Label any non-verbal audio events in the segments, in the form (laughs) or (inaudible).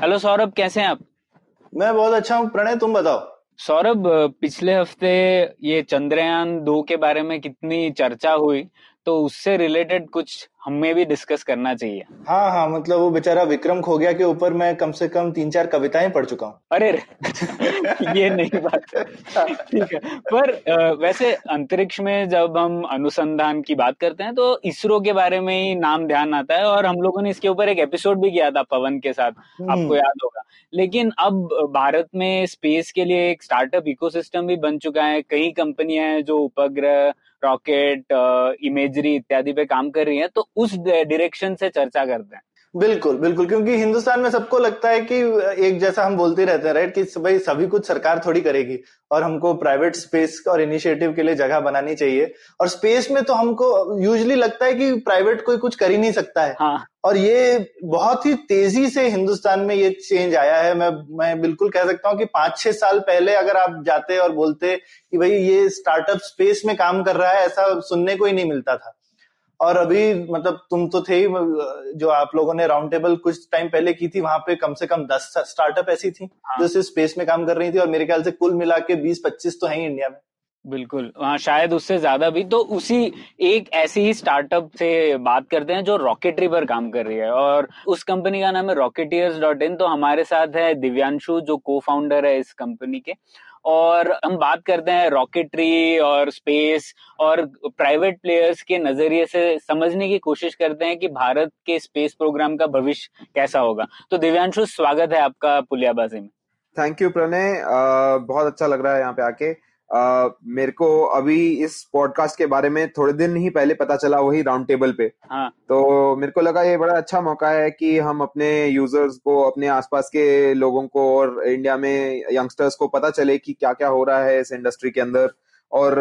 Hello Saurabh कैसे हैं आप? मैं बहुत अच्छा हूँ। प्रणय तुम बताओ। सौरभ पिछले हफ़्ते ये चंद्रयान दो के बारे में कितनी चर्चा हुई? तो उससे रिलेटेड कुछ हमें भी डिस्कस करना चाहिए। हाँ हाँ मतलब वो बेचारा विक्रम खो गया के ऊपर मैं कम से कम तीन चार कविताएँ पढ़ चुका हूँ। अरे (laughs) ये नहीं बात। ठीक है पर वैसे अंतरिक्ष में जब हम अनुसंधान की बात करते हैं तो इसरो के बारे में ही नाम ध्यान आता है और हम लोगों ने इसके ऊपर एक एपिसोड भी किया था पवन के साथ आपको याद होगा। लेकिन अब भारत में स्पेस के लिए एक स्टार्टअप इकोसिस्टम भी बन चुका है। कई कंपनियाँ हैं जो उपग्रह रॉकेट इमेजरी इत्यादि पे काम कर रही है तो उस डायरेक्शन से चर्चा करते हैं। बिल्कुल बिल्कुल क्योंकि हिंदुस्तान में सबको लगता है कि एक जैसा हम बोलते रहते हैं राइट कि भाई सभी कुछ सरकार थोड़ी करेगी और हमको प्राइवेट स्पेस और इनिशिएटिव के लिए जगह बनानी चाहिए। और स्पेस में तो हमको यूजली लगता है कि प्राइवेट कोई कुछ कर ही नहीं सकता है। हाँ। और ये बहुत ही तेज़ी से हिंदुस्तान में ये चेंज आया है। मैं मैं बिल्कुल कह सकता हूँ कि पाँच छह साल पहले अगर आप जाते और बोलते कि भाई ये स्टार्टअप स्पेस में काम कर रहा है ऐसा सुनने को ही नहीं मिलता था। और अभी मतलब तुम तो थे ही जो आप लोगों ने राउंड टेबल कुछ टाइम पहले की थी वहाँ पे कम से कम दस स्टार्टअप ऐसी थी हाँ। जो सिर्फ़ स्पेस में काम कर रही थी और मेरे ख्याल से कुल मिला के बीस पच्चीस तो है इंडिया में। बिल्कुल। हाँ शायद उससे ज़्यादा भी। तो उसी एक ऐसी ही स्टार्टअप से बात करते हैं जो रॉकेटरी पर काम कर रही है। और उस कंपनी का नाम है रॉकेटियर्स डॉट इन तो हमारे साथ है दिव्यांशु जो को फाउंडर है इस कंपनी के। और हम बात करते हैं रॉकेटरी और स्पेस और प्राइवेट प्लेयर्स के नज़रिए से समझने की कोशिश करते हैं कि भारत के स्पेस प्रोग्राम का भविष्य कैसा होगा। तो दिव्यांशु, स्वागत है आपका पुलियाबाजी में। Thank you Pranay. बहुत अच्छा लग रहा है यहाँ पे आके। अ, मेरे को अभी इस पॉडकास्ट के बारे में थोड़े दिन ही पहले पता चला वही राउंड टेबल पे। हाँ। तो मेरे को लगा ये बड़ा अच्छा मौका है कि हम अपने यूज़र्स को अपने आसपास के लोगों को और इंडिया में यंगस्टर्स को पता चले कि क्या क्या हो रहा है इस इंडस्ट्री के अंदर और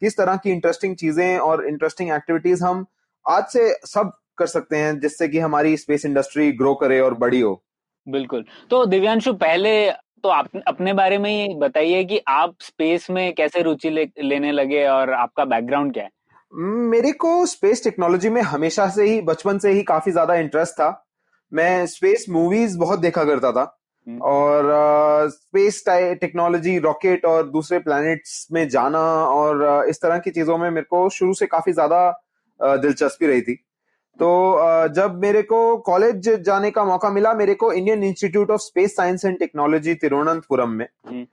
किस तरह की इंटरेस्टिंग चीज़ें और इंटरेस्टिंग एक्टिविटीज़ हम आज से सब कर सकते हैं जिससे कि हमारी स्पेस इंडस्ट्री ग्रो करे और बड़ी हो। बिल्कुल। तो दिव्यांशु पहले तो आप अपने बारे में ही बताइए कि आप स्पेस में कैसे रुचि ले, लेने लगे और आपका बैकग्राउंड क्या है? मेरे को स्पेस टेक्नोलॉजी में हमेशा से ही बचपन से ही काफ़ी ज़्यादा इंटरेस्ट था। मैं स्पेस मूवीज़ बहुत देखा करता था। हम्म। और स्पेस टेक्नोलॉजी रॉकेट और दूसरे प्लैनेट्स में जाना और इस तरह की चीज़ों में मेरे को शुरू से काफ़ी ज़्यादा दिलचस्पी रही थी। तो जब मेरे को कॉलेज जाने का मौका मिला मेरे को Indian Institute of Space Science and Technology Thiruvananthapuram में हम्म।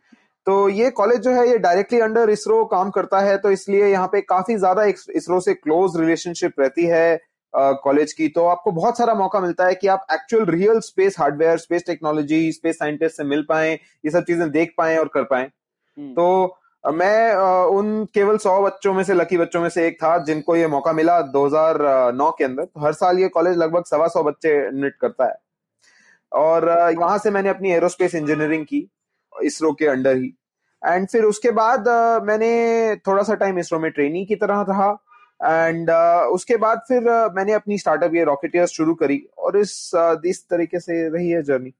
तो ये कॉलेज जो है ये डायरेक्टली अंडर इसरो काम करता है तो इसलिए यहाँ पे काफ़ी ज़्यादा इसरो से क्लोज रिलेशनशिप रहती है कॉलेज की तो आपको बहुत सारा मौका मिलता है कि आप actual real space hardware space technology space scientist से मिल पाए ये सब चीज़ें देख पाए और कर पाए हम्म। तो मैं उन केवल सौ बच्चों में से, लकी बच्चों में से एक था जिनको ये मौका मिला 2009 के अंदर। तो हर साल ये कॉलेज लगभग सवा सौ बच्चे एडमिट करता है। और यहाँ से मैंने अपनी एरोस्पेस इंजीनियरिंग की, इसरो के अंडर ही। एंड फिर उसके बाद मैंने थोड़ा सा टाइम इसरो में ट्रेनिंग की तरह रहा। एंड उसके बाद फिर मैंने अपनी स्टार्टअप ये रॉकेटियर शुरू करी। और इस इस तरीके से रही है जर्नी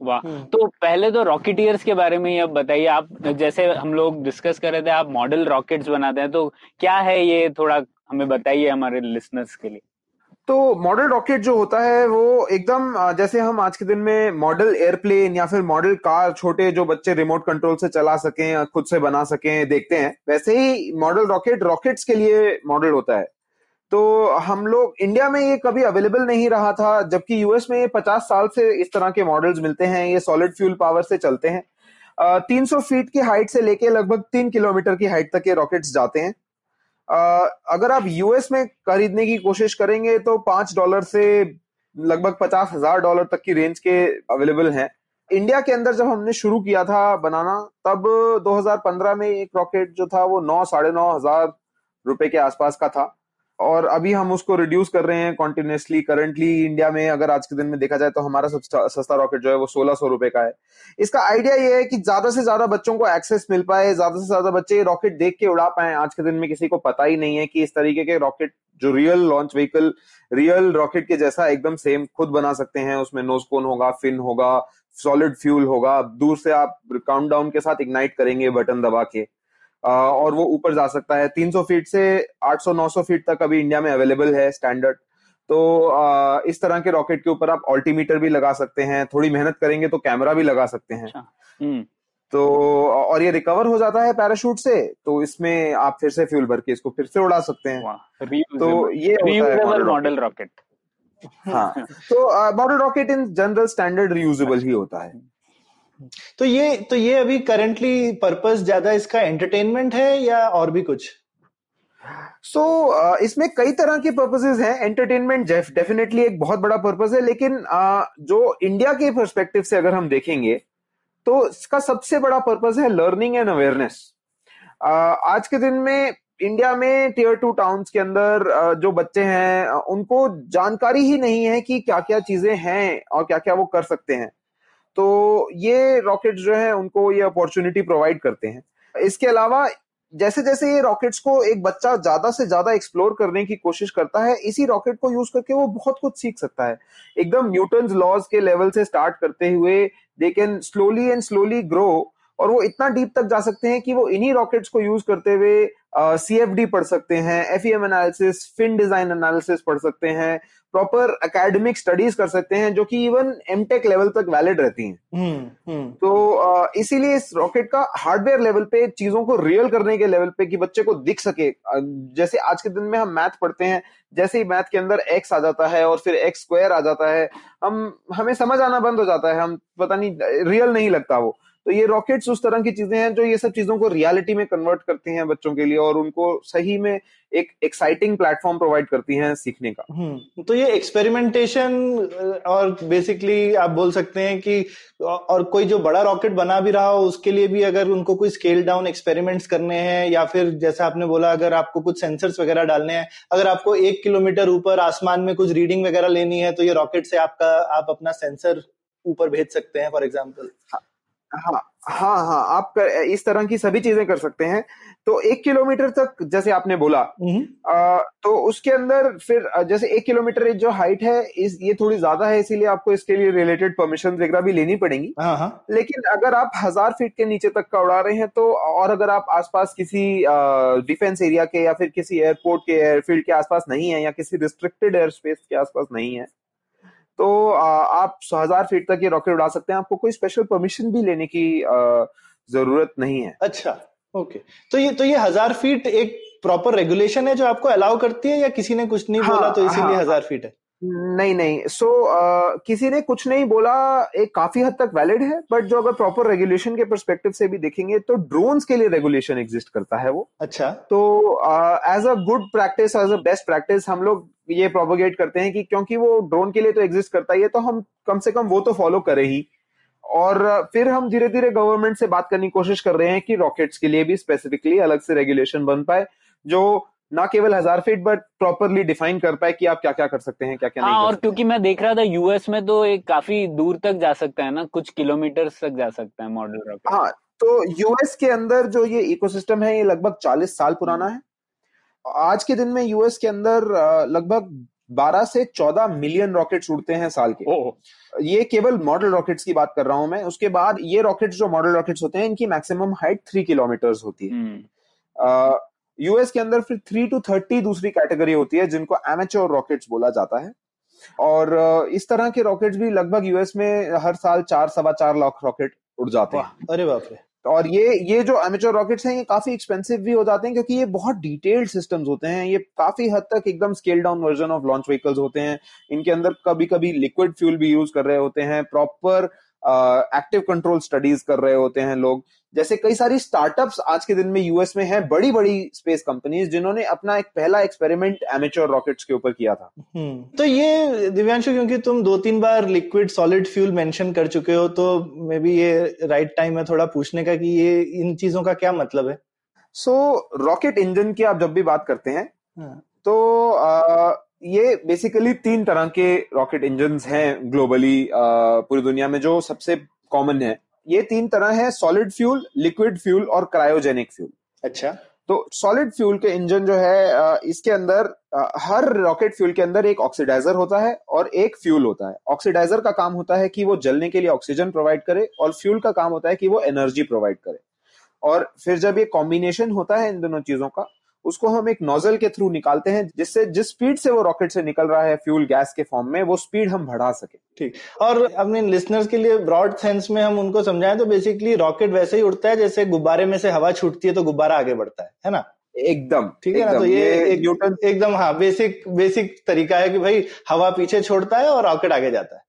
वाह। तो पहले तो रॉकेटियर्स के बारे में ही अब बताइए आप जैसे हम लोग डिस्कस कर रहे थे आप मॉडल रॉकेट्स बनाते हैं तो क्या है ये थोड़ा हमें बताइए हमारे लिसनर्स के लिए। तो मॉडल रॉकेट जो होता है वो एकदम जैसे हम आज के दिन में मॉडल एयरप्लेन या फिर मॉडल कार छोटे जो बच्चे रिमोट कंट्रोल से चला सकें खुद से बना सकें देखते हैं वैसे ही मॉडल रॉकेट रॉकेट्स के लिए मॉडल होता है। तो हम लोग इंडिया में ये कभी अवेलेबल नहीं रहा था जबकि यूएस में ये पचास साल से इस तरह के मॉडल्स मिलते हैं ये सॉलिड फ्यूल पावर से चलते हैं। तीन सौ फीट की हाइट से लेके लगभग तीन किलोमीटर की हाइट तक ये रॉकेट्स जाते हैं। अ, अगर आप यूएस में खरीदने की कोशिश करेंगे तो पाँच डॉलर से लगभग पचास हज़ार डॉलर तक की रेंज के अवेलेबल हैं। इंडिया के अंदर जब हमने शुरू किया था बनाना तब 2015 में एक रॉकेट जो था वो नौ साढ़े नौ हज़ार रुपए के आसपास का था। और अभी हम उसको रिड्यूस कर रहे हैं कॉन्टिन्यूसली करंटली इंडिया में अगर आज के दिन में देखा जाए तो हमारा सस्ता रॉकेट जो है वो सोलह सौ रुपए का है। इसका आइडिया ये है कि ज़्यादा से ज़्यादा बच्चों को एक्सेस मिल पाए, ज़्यादा से ज़्यादा बच्चे ये रॉकेट देख के उड़ा पाए। आज के दिन में किसी को पता ही नहीं है कि इस तरीके के रॉकेट जो real launch vehicle real rocket के जैसा एकदम सेम खुद बना सकते हैं। उसमें नोजकोन होगा फिन होगा सॉलिड फ्यूल होगा। दूर से आप काउंटडाउन के साथ इग्नाइट करेंगे बटन दबा के। और वो ऊपर जा सकता है। 300 फीट से 800-900 फीट तक अभी इंडिया में अवेलेबल है स्टैंडर्ड तो इस तरह के रॉकेट के ऊपर आप ऑल्टीमीटर भी लगा सकते हैं। थोड़ी मेहनत करेंगे तो कैमरा भी लगा सकते हैं। अच्छा, हम्म। तो और ये रिकवर हो जाता है पैराशूट से तो इसमें आप फिर से फ्यूल भर के इसको फिर से उड़ा सकते हैं। तो ये मॉडल रॉकेट हाँ तो model rocket in general standard reusable ही होता है। (laughs) तो ये तो ये अभी करंटली पर्पस ज़्यादा इसका एंटरटेनमेंट है या और भी कुछ? सो so, uh, इसमें कई तरह के पर्पसेस हैं। एंटरटेनमेंट डेफिनेटली एक बहुत बड़ा पर्पस है लेकिन uh, जो इंडिया के पर्सपेक्टिव से अगर हम देखेंगे तो इसका सबसे बड़ा पर्पस है लर्निंग एंड अवेयरनेस आज के दिन में इंडिया में टीयर टू टाउन्स के अंदर uh, जो बच्चे हैं उनको जानकारी ही नहीं है कि क्या क्या चीज़ें हैं और क्या क्या वो कर सकते हैं। तो ये रॉकेट जो है, उनको ये अपॉर्चुनिटी प्रोवाइड करते हैं। इसके अलावा जैसे जैसे ये रॉकेट्स को एक बच्चा ज़्यादा से ज़्यादा एक्सप्लोर करने की कोशिश करता है, इसी रॉकेट को यूज़ करके वो बहुत कुछ सीख सकता है। एकदम न्यूटन लॉज के लेवल से स्टार्ट करते हुए they can slowly and slowly grow और वो इतना डीप तक जा सकते हैं कि वो इन्हीं रॉकेट्स को यूज़ करते हुए सी एफ़ डी पढ़ सकते हैं F M analysis fin design analysis पढ़ सकते हैं प्रॉपर अकेडमिक स्टडीज़ कर सकते हैं जो कि इवन एमटेक लेवल तक वैलिड रहती हैं। हम्म, हम्म। तो इसीलिए इस रॉकेट का हार्डवेयर लेवल पे चीज़ों को रियल करने के लेवल पे कि बच्चे को दिख सके। जैसे आज के दिन में हम मैथ पढ़ते हैं जैसे ही मैथ के अंदर एक्स आ जाता है और फिर एक्स स्क्वायर आ जाता है हम हमें समझ आना बंद हो जाता है हम पता नहीं रियल नहीं लगता वो। तो ये रॉकेट्स उस तरह की चीज़ें हैं जो ये सब चीज़ों को रियलिटी में कन्वर्ट करती हैं बच्चों के लिए और उनको सही में एक एक्साइटिंग प्लेटफॉर्म प्रोवाइड करती हैं सीखने का। हम्म, तो ये एक्सपेरिमेंटेशन और बेसिकली आप बोल सकते हैं कि और कोई जो बड़ा रॉकेट बना भी रहा हो उसके लिए भी अगर उनको कोई स्केल डाउन एक्सपेरिमेंट्स करने हैं या फिर जैसा आपने बोला अगर आपको कुछ सेंसर्स वगैरह डालने हैं अगर आपको एक किलोमीटर ऊपर आसमान में कुछ रीडिंग वगैरह लेनी है तो ये रॉकेट से आपका आप अपना सेंसर ऊपर भेज सकते हैं फॉर एग्ज़ाम्पल हाँ हाँ हाँ आप कर, इस तरह की सभी चीज़ें कर सकते हैं। तो एक किलोमीटर तक जैसे आपने बोला आ, तो उसके अंदर फिर जैसे एक किलोमीटर जो हाइट है इस ये थोड़ी ज़्यादा है इसीलिए आपको इसके लिए रिलेटेड परमिशन वगैरह भी लेनी पड़ेंगी। हाँ, हाँ। लेकिन अगर आप हज़ार फीट के नीचे तक का उड़ा रहे हैं तो और अगर आप आसपास किसी डिफेंस एरिया के या फिर किसी एयरपोर्ट के एयरफील्ड के आसपास नहीं है या किसी रिस्ट्रिक्टेड एयर स्पेस के आसपास नहीं है तो आप हज़ार फीट तक ये रॉकेट उड़ा सकते हैं। आपको कोई स्पेशल परमिशन भी लेने की ज़रूरत नहीं है। अच्छा ओके तो ये तो ये हज़ार फीट एक प्रॉपर रेगुलेशन है जो आपको अलाउ करती है या किसी ने कुछ नहीं हाँ, बोला तो इसीलिए हाँ, हज़ार फीट है? नहीं नहीं. सो so, uh, किसी ने कुछ नहीं बोला एक काफ़ी हद तक वैलिड है बट जो अगर प्रॉपर रेगुलेशन के परस्पेक्टिव से भी देखेंगे तो ड्रोन्स के लिए रेगुलेशन एग्जिस्ट करता है वो. अच्छा. तो as a good practice as a best practice हम लोग ये प्रोपोगेट करते हैं कि क्योंकि वो ड्रोन के लिए तो एग्जिस्ट करता ही है तो हम कम से कम वो तो फॉलो करें ही. और फिर हम धीरे धीरे गवर्नमेंट से बात करने की कोशिश कर रहे हैं कि रॉकेट्स के लिए भी स्पेसिफिकली अलग से रेगुलेशन बन पाए जो ना केवल हज़ार फीट बट प्रॉपरली डिफाइन कर पाए कि आप क्या क्या कर सकते हैं क्या क्या हाँ, नहीं और क्योंकि मैं देख रहा था यूएस में तो एक काफ़ी दूर तक जा सकता है ना कुछ किलोमीटर तक जा सकता है मॉडल रॉकेट हाँ तो यूएस के अंदर जो ये इकोसिस्टम है ये लगभग चालीस साल पुराना है। आज के दिन में यूएस के अंदर लगभग 12 से 14 मिलियन रॉकेट्स उड़ते हैं साल के। ये केवल मॉडल रॉकेट्स की बात कर रहा हूँ मैं। उसके बाद ये रॉकेट्स जो मॉडल रॉकेट्स होते हैं इनकी मैक्सिमम हाइट थ्री किलोमीटर होती है। यूएस। के अंदर फिर थ्री टू थर्टी दूसरी कैटेगरी होती है जिनको एमेच्योर रॉकेट्स बोला जाता है। और इस तरह के रॉकेट्स भी लगभग यूएस में हर साल चार सवा चार लाख रॉकेट उड़ जाते हैं। अरे बाप रे। और ये ये जो एमेचर रॉकेट्स हैं ये काफ़ी एक्सपेंसिव भी हो जाते हैं क्योंकि ये बहुत डिटेल्ड सिस्टम्स होते हैं। ये काफ़ी हद तक एकदम scale down version of launch vehicles होते हैं। इनके अंदर कभी कभी लिक्विड फ्यूल भी यूज़ कर रहे होते हैं। प्रॉपर एक्टिव कंट्रोल स्टडीज़ कर रहे होते हैं लोग। जैसे कई सारी स्टार्टअप्स आज के दिन में यूएस में हैं बड़ी बड़ी स्पेस कंपनीज़ जिन्होंने अपना एक पहला एक्सपेरिमेंट एमेच्योर रॉकेट्स के ऊपर किया था। हम्म, तो ये दिव्यांशु क्योंकि तुम दो तीन बार लिक्विड सॉलिड फ्यूल मेंशन कर चुके हो तो मे बी ये राइट टाइम है थोड़ा पूछने का कि ये इन चीज़ों का क्या मतलब है? सो रॉकेट इंजन की आप जब भी बात करते हैं हाँ. तो आ, ये बेसिकली तीन तरह के रॉकेट इंजन हैं ग्लोबली पूरी दुनिया में जो सबसे कॉमन है। ये तीन तरह है सॉलिड फ्यूल लिक्विड फ्यूल और क्रायोजेनिक फ्यूल अच्छा। तो सॉलिड फ्यूल के इंजन जो है इसके अंदर हर रॉकेट फ्यूल के अंदर एक ऑक्सीडाइजर होता है और एक फ्यूल होता है। ऑक्सीडाइजर का काम होता है कि वो जलने के लिए ऑक्सीजन प्रोवाइड करे और फ्यूल का काम होता है कि वो एनर्जी प्रोवाइड करे। और फिर जब ये कॉम्बिनेशन होता है इन दोनों चीज़ों का उसको हम एक नोजल के थ्रू निकालते हैं जिससे जिस स्पीड से वो रॉकेट से निकल रहा है फ्यूल गैस के फॉर्म में वो स्पीड हम बढ़ा सके। ठीक। और अपने लिसनर्स के लिए ब्रॉड सेंस में हम उनको समझाएँ तो बेसिकली रॉकेट वैसे ही उड़ता है जैसे गुब्बारे में से हवा छूटती है तो गुब्बारा आगे बढ़ता है है ना? एकदम ठीक है ना? तो ये, ये एक न्यूटन एकदम हाँ बेसिक बेसिक तरीका है कि भाई हवा पीछे छोड़ता है और रॉकेट आगे जाता है।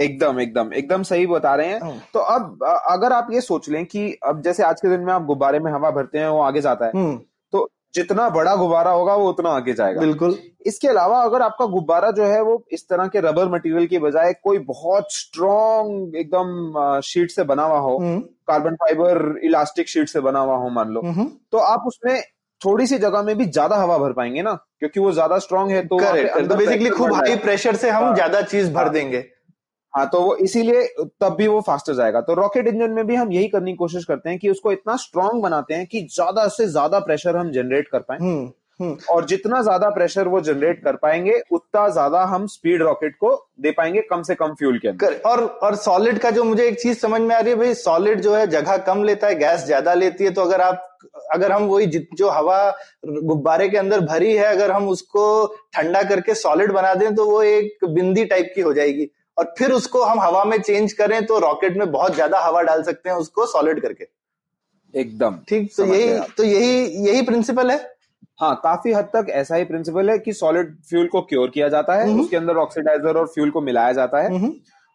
एकदम एकदम एकदम सही बता रहे हैं। हाँ। तो अब अगर आप ये सोच लें कि अब जैसे आज के दिन में आप गुब्बारे में हवा भरते हैं वो आगे जाता है। हम्म। जितना बड़ा गुब्बारा होगा वो उतना आगे जाएगा बिल्कुल इसके अलावा अगर आपका गुब्बारा जो है वो इस तरह के रबर मटेरियल की बजाय कोई बहुत स्ट्रॉन्ग एकदम शीट से बना हुआ हो कार्बन फाइबर इलास्टिक शीट से बना हुआ हो मान लो हम्म। तो आप उसमें थोड़ी सी जगह में भी ज़्यादा हवा भर पाएँगे ना क्योंकि वो ज़्यादा स्ट्रांग है तो बेसिकली तो खूब हाई प्रेशर से हम हाँ। ज़्यादा चीज़ भर हाँ। देंगे हाँ तो वो इसीलिए तब भी वो फास्टर जाएगा। तो रॉकेट इंजन में भी हम यही करने की कोशिश करते हैं कि उसको इतना स्ट्रांग बनाते हैं कि ज़्यादा से ज़्यादा प्रेशर हम जनरेट कर पाए। हम्म, हम्म। और जितना ज़्यादा प्रेशर वो जनरेट कर पाएँगे उतना ज़्यादा हम स्पीड रॉकेट को दे पाएँगे कम से कम फ्यूल के अंदर। और और सॉलिड का जो मुझे एक चीज़ समझ में आ रही है भाई सॉलिड जो है जगह कम लेता है गैस ज़्यादा लेती है तो अगर आप अगर हम वही जो हवा गुब्बारे के अंदर भरी है अगर हम उसको ठंडा करके सॉलिड बना दें तो वो एक बिंदी टाइप की हो जाएगी। और फिर उसको हम हवा में चेंज करें तो रॉकेट में बहुत ज़्यादा हवा डाल सकते हैं उसको सॉलिड करके। एकदम। ठीक? तो यही तो यही यही प्रिंसिपल है। हाँ काफ़ी हद तक ऐसा ही प्रिंसिपल है कि सॉलिड फ्यूल को क्योर किया जाता है उसके अंदर ऑक्सीडाइजर और फ्यूल को मिलाया जाता है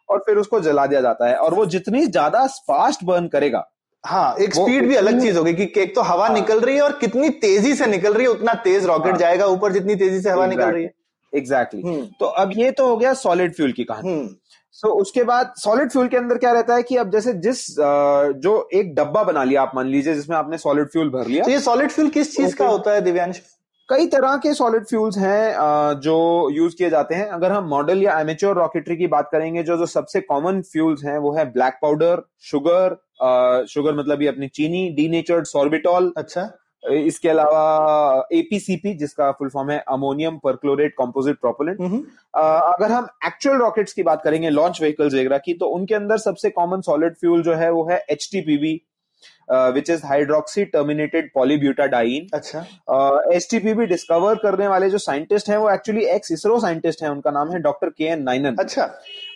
और फिर उसको जला दिया जाता है और वो जितनी ज़्यादा फास्ट बर्न करेगा हाँ एक स्पीड भी अलग चीज़ होगी कि एक तो हवा हाँ, निकल रही है और कितनी तेज़ी से निकल रही है उतना तेज रॉकेट हाँ, जाएगा ऊपर जितनी तेज़ी से हवा निकल रही है। Exactly exactly. हम्म। तो अब ये तो हो गया सॉलिड फ्यूल की कहानी। सो हम्म। so, उसके बाद सॉलिड फ्यूल के अंदर क्या रहता है कि अब जैसे जिस जो एक डब्बा बना लिया आप मान लीजिए जिसमें आपने सॉलिड फ्यूल भर लिया। तो ये सॉलिड फ्यूल किस चीज़ का होता है दिव्यांश? कई तरह के सॉलिड फ्यूल्स हैं जो यूज़ किए जाते हैं। अगर हम मॉडल या एमेच्योर रॉकेटरी की बात करेंगे जो जो सबसे कॉमन फ्यूल्स हैं वो है ब्लैक पाउडर शुगर शुगर मतलब ये अपनी चीनी डी नेचर्ड सॉर्बिटॉल अच्छा। इसके अलावा एपीसीपी जिसका फुल फॉर्म है अमोनियम परक्लोरेट कॉम्पोजिट प्रोपोलेंट अगर हम एक्चुअल रॉकेट्स की बात करेंगे लॉन्च व्हीकल्स वगैरह की तो उनके अंदर सबसे कॉमन सॉलिड फ्यूल जो है वो है H T which is hydroxy terminated polybutadiene अच्छा। एच टी पी डिस्कवर करने वाले जो साइंटिस्ट हैं वो एक्चुअली एक्स इसरो साइंटिस्ट हैं उनका नाम है डॉक्टर के एन नाइनन अच्छा।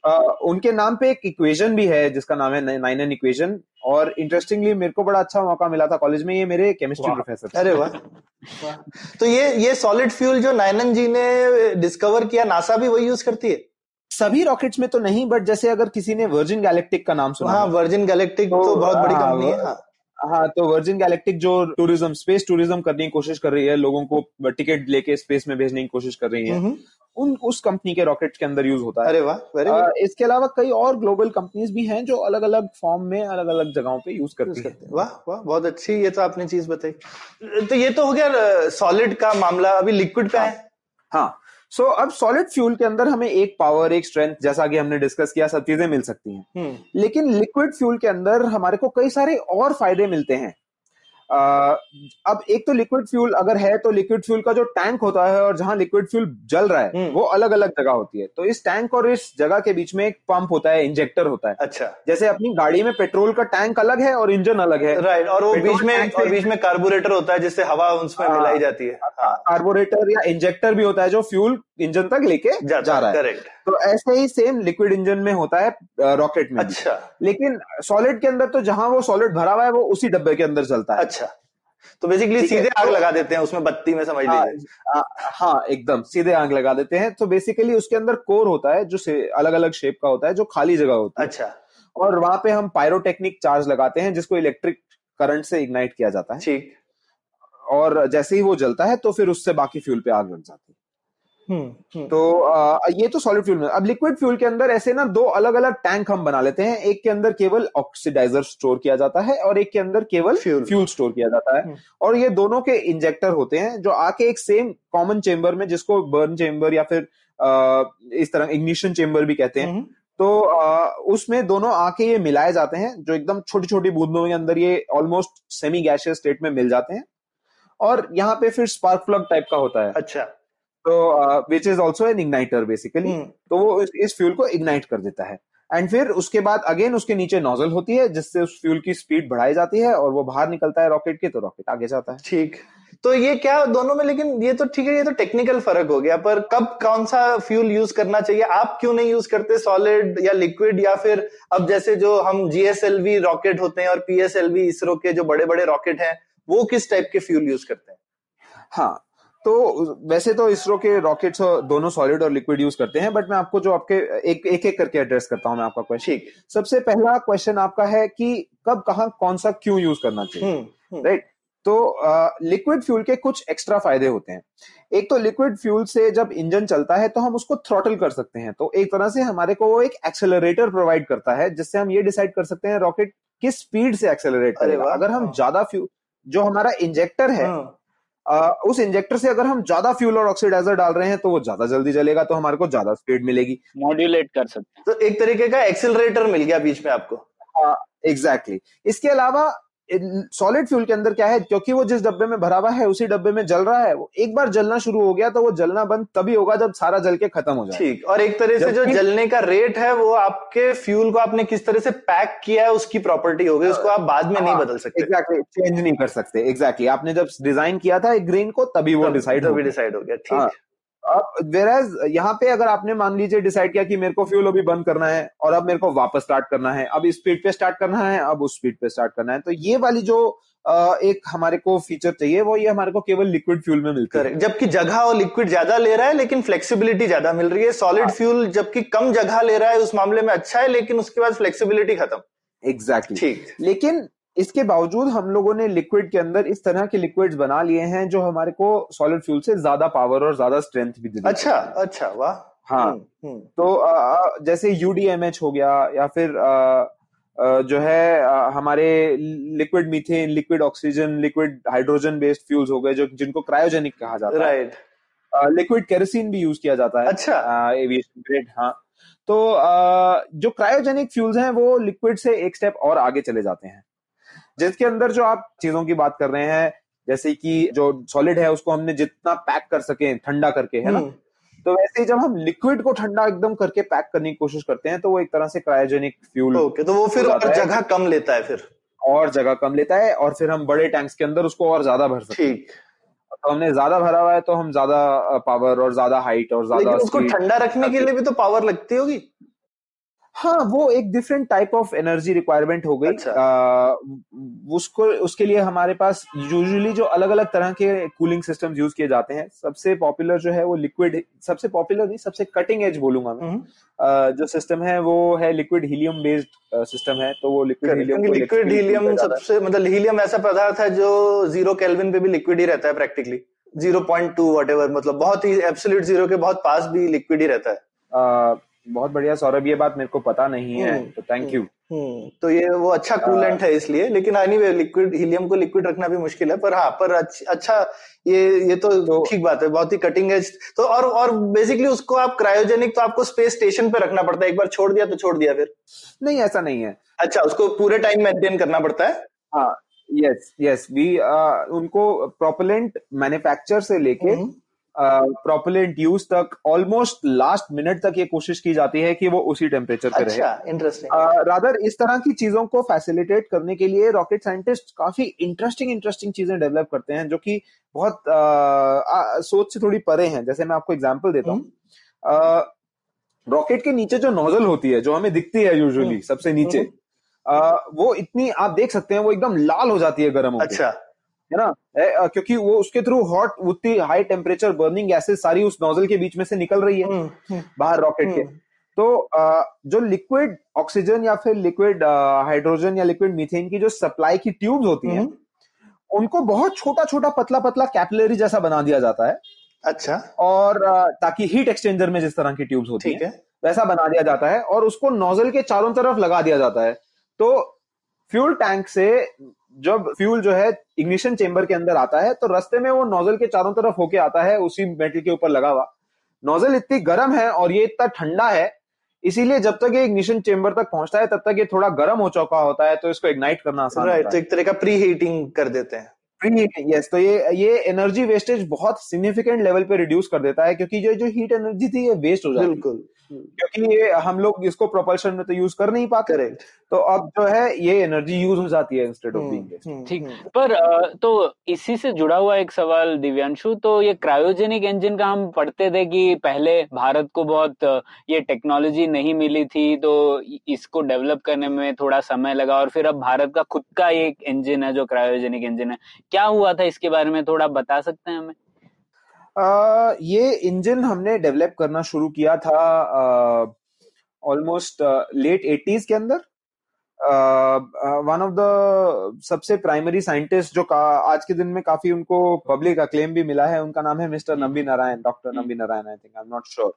उनके नाम पे एक इक्वेशन भी है जिसका नाम है नाइन एन इक्वेशन और इंटरेस्टिंगली मेरे को बड़ा अच्छा मौका मिला था कॉलेज में ये मेरे केमिस्ट्री प्रोफेसर अरे वाह। तो ये ये सॉलिड फ्यूल जो नाइनन जी ने डिस्कवर किया नासा भी वही यूज़ करती है? सभी रॉकेट्स में तो नहीं बट जैसे अगर किसी ने वर्जिन गैलेक्टिक का नाम सुना हाँ वर्जिन गैलेक्टिक तो, तो बहुत बड़ी कंपनी हाँ, है। हाँ। तो वर्जिन गैलेक्टिक जो टूरिज़्म स्पेस टूरिज़्म करने की कोशिश कर रही है लोगों को टिकट लेके स्पेस में भेजने की कोशिश कर रही है उन उस कंपनी के रॉकेट के अंदर यूज़ होता है। अरे वाह इसके अलावा कई और ग्लोबल कंपनीज़ भी हैं जो अलग अलग फॉर्म में अलग अलग जगहों पे यूज़ करती हैं। वाह वाह बहुत अच्छी ये तो आपने चीज़ बताई। तो ये तो हो गया सॉलिड का मामला अभी लिक्विड का है। हाँ। सो so, अब सॉलिड फ्यूल के अंदर हमें एक पावर एक स्ट्रेंथ जैसा कि हमने डिस्कस किया सब चीज़ें मिल सकती हैं हम्म। लेकिन लिक्विड फ्यूल के अंदर हमारे को कई सारे और फ़ायदे मिलते हैं अब एक तो लिक्विड फ्यूल अगर है तो लिक्विड फ्यूल का जो टैंक होता है और जहाँ लिक्विड फ्यूल जल रहा है हम्म। वो अलग अलग जगह होती है। तो इस टैंक और इस जगह के बीच में एक पंप होता है इंजेक्टर होता है। अच्छा। जैसे अपनी गाड़ी में पेट्रोल का टैंक अलग है और इंजन अलग है। राइट और वो बीच में और बीच में कार्बोरेटर होता है जिससे हवा उसमें हाँ। मिलाई जाती है। कार्बोरेटर या इंजेक्टर भी होता है जो फ्यूल इंजन तक लेके जा, जा रहा है। करेक्ट तो ऐसे ही सेम लिक्विड इंजन में होता है रॉकेट में अच्छा। लेकिन सॉलिड के अंदर तो जहाँ वो सॉलिड भरा हुआ है वो उसी डब्बे के अंदर चलता है। अच्छा। तो बेसिकली सीधे आग लगा देते हैं उसमें बत्ती में समझ हाँ, लीजिए। हाँ एकदम सीधे आग लगा देते हैं। तो बेसिकली उसके अंदर कोर होता है जो अलग अलग शेप का होता है जो खाली जगह होता है। अच्छा। और वहाँ पे हम पायरोटेक्निक चार्ज लगाते हैं जिसको इलेक्ट्रिक करंट से इग्नाइट किया जाता है। ठीक। और जैसे ही वो जलता है तो फिर उससे बाकी फ्यूल पे आग लग जाती है। तो आ, ये तो सॉलिड फ्यूल में। अब लिक्विड फ्यूल के अंदर ऐसे ना दो अलग अलग टैंक हम बना लेते हैं। एक के अंदर केवल ऑक्सीडाइजर स्टोर किया जाता है और एक के अंदर केवल. फ्यूल स्टोर किया जाता है। हम्म। और ये दोनों के इंजेक्टर होते हैं जो आके एक सेम कॉमन चेम्बर में जिसको बर्न चेम्बर या फिर आ, इस तरह इग्निशन चेम्बर भी कहते हैं। हम्म, तो आ, उसमें दोनों आके ये मिलाए जाते हैं जो एकदम छोटी छोटी बूंदों के अंदर ये ऑलमोस्ट सेमी गैशियस स्टेट में मिल जाते हैं। और यहाँ पे फिर स्पार्क प्लग टाइप का होता है। अच्छा। तो which is also an igniter basically तो वो इस, इस फ्यूल को इग्नाइट कर देता है. एंड फिर उसके बाद अगेन उसके नीचे नोजल होती है जिससे उस फ्यूल की स्पीड बढ़ाई जाती है और वो बाहर निकलता है रॉकेट के तो रॉकेट आगे जाता है. ठीक. तो ये क्या दोनों में लेकिन ये तो ठीक है ये तो टेक्निकल फ़र्क हो गया पर कब कौन सा फ्यूल यूज़ करना चाहिए? आप क्यों नहीं यूज़ करते? सॉलिड या लिक्विड या फिर अब जैसे जो हम जीएसएलवी रॉकेट होते हैं और पीएसएलवी इसरो के जो बड़े बड़े रॉकेट हैं वो किस टाइप के फ्यूल यूज़ करते हैं? हाँ तो वैसे तो इसरो के रॉकेट्स दोनों सॉलिड और लिक्विड यूज़ करते हैं बट मैं आपको जो आपके एक एक, एक करके एड्रेस करता हूँ मैं आपका क्वेश्चन ठीक। सबसे पहला क्वेश्चन आपका है कि कब कहाँ कौन सा क्यों यूज़ करना चाहिए? हम्म, हम्म, राइट तो लिक्विड फ्यूल के कुछ एक्स्ट्रा फ़ायदे होते हैं। एक तो लिक्विड फ्यूल से जब इंजन चलता है तो हम उसको थ्रॉटल कर सकते हैं। तो एक तरह से हमारे को वो एक एक्सेलरेटर प्रोवाइड करता है जिससे हम ये डिसाइड कर सकते हैं रॉकेट किस स्पीड से एक्सेलरेट करेगा। अगर हम हाँ। ज़्यादा फ्यूल जो हमारा इंजेक्टर है हाँ, आ, उस इंजेक्टर से अगर हम ज़्यादा फ्यूल और ऑक्सीडाइजर डाल रहे हैं तो वो ज़्यादा जल्दी जलेगा तो हमारे को ज़्यादा स्पीड मिलेगी। मॉड्यूलेट कर सकते तो एक तरीके का एक्सिलरेटर मिल गया बीच में आपको। Exactly exactly. इसके अलावा सॉलिड फ्यूल के अंदर क्या है? क्योंकि वो जिस डब्बे में भरा हुआ है उसी डब्बे में जल रहा है। वो एक बार जलना शुरू हो गया तो वो जलना बंद तभी होगा जब सारा जल के खत्म हो जाए। ठीक और एक तरह से जो जलने का रेट है वो आपके फ्यूल को आपने किस तरह से पैक किया है उसकी प्रॉपर्टी हो गई उसको आप बाद में नहीं हाँ, बदल सकते। एग्जैक्टली चेंज नहीं कर सकते एग्जैक्टली आपने जब डिज़ाइन किया था एक ग्रेन को तभी वो डिसाइड हो गया। डिसाइड हो गया हाँ, ठीक अब वेराज यहाँ पे अगर आपने मान लीजिए डिसाइड किया कि मेरे को फ्यूल अभी बंद करना है और अब मेरे को वापस स्टार्ट करना है अब इस स्पीड पे स्टार्ट करना है अब उस स्पीड पे स्टार्ट करना है तो ये वाली जो एक हमारे को फीचर चाहिए वो ये हमारे को केवल लिक्विड फ्यूल में मिलती है। जबकि जगह और लिक्विड ज़्यादा ले रहा है लेकिन फ्लेक्सिबिलिटी ज़्यादा मिल रही है। सॉलिड फ्यूल जबकि कम जगह ले रहा है उस मामले में अच्छा है लेकिन उसके बाद फ्लेक्सिबिलिटी खत्म। एग्जैक्टली ठीक। लेकिन इसके बावजूद हम लोगों ने लिक्विड के अंदर इस तरह के लिक्विड्स बना लिए हैं जो हमारे को सॉलिड फ्यूल से ज़्यादा पावर और ज़्यादा स्ट्रेंथ भी देते अच्छा अच्छा वाह। हाँ। हम्म, हम्म, तो अ, जैसे यूडीएमएच हो गया या फिर अ, जो है हमारे liquid methane liquid oxygen liquid hydrogen based fuels हो गए जो जिनको क्रायोजेनिक कहा जाता है। राइट लिक्विड केरोसिन भी यूज़ किया जाता है। अच्छा। एविएशन ग्रेड हाँ। तो अ, जो क्रायोजेनिक फ्यूल्स हैं वो लिक्विड से एक स्टेप और आगे चले जाते हैं। जिसके अंदर जो आप चीज़ों की बात कर रहे हैं जैसे कि जो सॉलिड है उसको हमने जितना पैक कर सके ठंडा करके है ना? हम्म, तो वैसे ही जब हम लिक्विड को ठंडा एकदम करके पैक करने की कोशिश करते हैं तो वो एक तरह से क्रायोजेनिक फ्यूल ओके तो वो फिर और जगह कम लेता है फिर। और जगह कम लेता है और फिर हम बड़े टैंक्स के अंदर उसको और ज़्यादा भर सकते हैं। तो हमने ज़्यादा भरा हुआ है तो हम ज़्यादा पावर और ज़्यादा हाइट और ज़्यादा उसको ठंडा रखने के लिए भी तो पावर लगती होगी। हाँ वो एक different type of energy requirement हो गई। अच्छा। आ, उसको उसके लिए हमारे पास यूजुअली जो अलग अलग तरह के कूलिंग सिस्टम यूज़ किए जाते हैं सबसे पॉपुलर जो है वो लिक्विड सबसे पॉपुलर नहीं सबसे कटिंग एज बोलूँगा मैं। हम्म, आ, जो सिस्टम है वो है लिक्विड हीलियम बेस्ड सिस्टम है तो वो लिक्विड हीलियम लिक्विड हीलियम सबसे मतलब हीलियम ऐसा पदार्थ है जो ज़ीरो केल्विन पे भी लिक्विड ही रहता है practically zero point two what मतलब बहुत ही एब्सोल्यूट ज़ीरो के बहुत पास भी लिक्विड ही रहता है। बहुत बढ़िया सौरभ ये बात मेरे को पता नहीं है हम्म, तो थैंक यू हम्म, तो ये वो अच्छा कूलेंट है इसलिए लेकिन एनीवे लिक्विड हीलियम को लिक्विड रखना भी मुश्किल है पर हाँ पर अच्छा ये ये तो तो- ठीक बात है बहुत ही कटिंग एज तो और और बेसिकली उसको आप क्रायोजेनिक तो आपको स्पेस स्टेशन पे रखना पड़ता है एक बार छोड़ दिया तो छोड़ दिया फिर। नहीं ऐसा नहीं है। अच्छा उसको पूरे टाइम मेंटेन करना पड़ता है? हाँ यस यस वी उनको प्रोपेलेंट मैन्युफैक्चर से लेके हम्म, प्रोपेलेंट यूज़ तक ऑलमोस्ट लास्ट मिनट तक ये कोशिश की जाती है कि वो उसी टेम्परेचर पे रहे। अच्छा इंटरेस्टिंग रादर इस तरह की चीज़ों को फैसिलिटेट करने के लिए रॉकेट साइंटिस्ट काफ़ी इंटरेस्टिंग इंटरेस्टिंग चीज़ें डेवलप करते हैं जो कि बहुत आ, आ, सोच से थोड़ी परे हैं। जैसे मैं आपको एग्ज़ाम्पल देता हूँ। रॉकेट के नीचे जो नोजल होती है जो हमें दिखती है यूजुअली हम्म। सबसे नीचे आ, वो इतनी आप देख सकते हैं वो एकदम लाल हो जाती है गर्म होकर अच्छा। है ना? ए, क्योंकि वो उसके थ्रू हॉट उतनी हाई टेम्परेचर बर्निंग गैसेस सारी उस नोजल के बीच में से निकल रही है हम्म, हम्म, बाहर रॉकेट के। हम्म। तो जो लिक्विड ऑक्सीजन या फिर लिक्विड हाइड्रोजन या लिक्विड मीथेन की जो सप्लाई की ट्यूब्स होती हैं उनको बहुत छोटा छोटा पतला पतला कैपिलरी जैसा बना दिया जाता है। अच्छा। और ताकि हीट एक्सचेंजर में जिस तरह की ट्यूब्स होती है है। वैसा बना दिया जाता है और उसको नोजल के चारों तरफ़ लगा दिया जाता है। तो फ्यूल टैंक से जब फ्यूल जो है इग्निशन चेंबर के अंदर आता है तो रास्ते में वो नोजल के चारों तरफ़ होके आता है उसी मेटल के ऊपर लगा हुआ। नोजल इतनी गर्म है और ये इतना ठंडा है इसीलिए जब तक ये इग्निशन चेंबर तक पहुँचता है तब तक ये थोड़ा गर्म हो चुका होता है तो इसको इग्नाइट करना आसान होता तो है एक तरह का प्री हीटिंग कर देते हैं। प्री हीटिंग यस तो ये ये एनर्जी वेस्टेज बहुत सिग्निफिकेंट लेवल पे रिड्यूस कर देता है क्योंकि जो जो हीट एनर्जी थी ये वेस्ट हो जाती है। बिल्कुल। क्योंकि ये हम लोग इसको प्रोपल्शन में तो यूज़ कर नहीं पाते। करेक्ट तो अब जो है ये एनर्जी यूज़ हो जाती है इंस्टेड ऑफ़ हम्म, बीइंग ठीक पर तो इसी से जुड़ा हुआ एक सवाल दिव्यांशु तो ये क्रायोजेनिक इंजन का हम पढ़ते थे कि पहले भारत को बहुत ये टेक्नोलॉजी नहीं मिली थी तो इसको डेवलप करने में थोड़ा समय लगा और फिर अब भारत का खुद का एक इंजन है जो क्रायोजेनिक इंजन है। क्या हुआ था इसके बारे में थोड़ा बता सकते हैं हमें? ये इंजन हमने डेवलप करना शुरू किया था ऑलमोस्ट लेट एटीज के अंदर वन ऑफ़ द सबसे प्राइमरी साइंटिस्ट जो का- आज के दिन में काफ़ी उनको पब्लिक अक्लेम भी मिला है उनका नाम है mister Nambi Narayan doctor hmm. Nambi Narayan I think I am not sure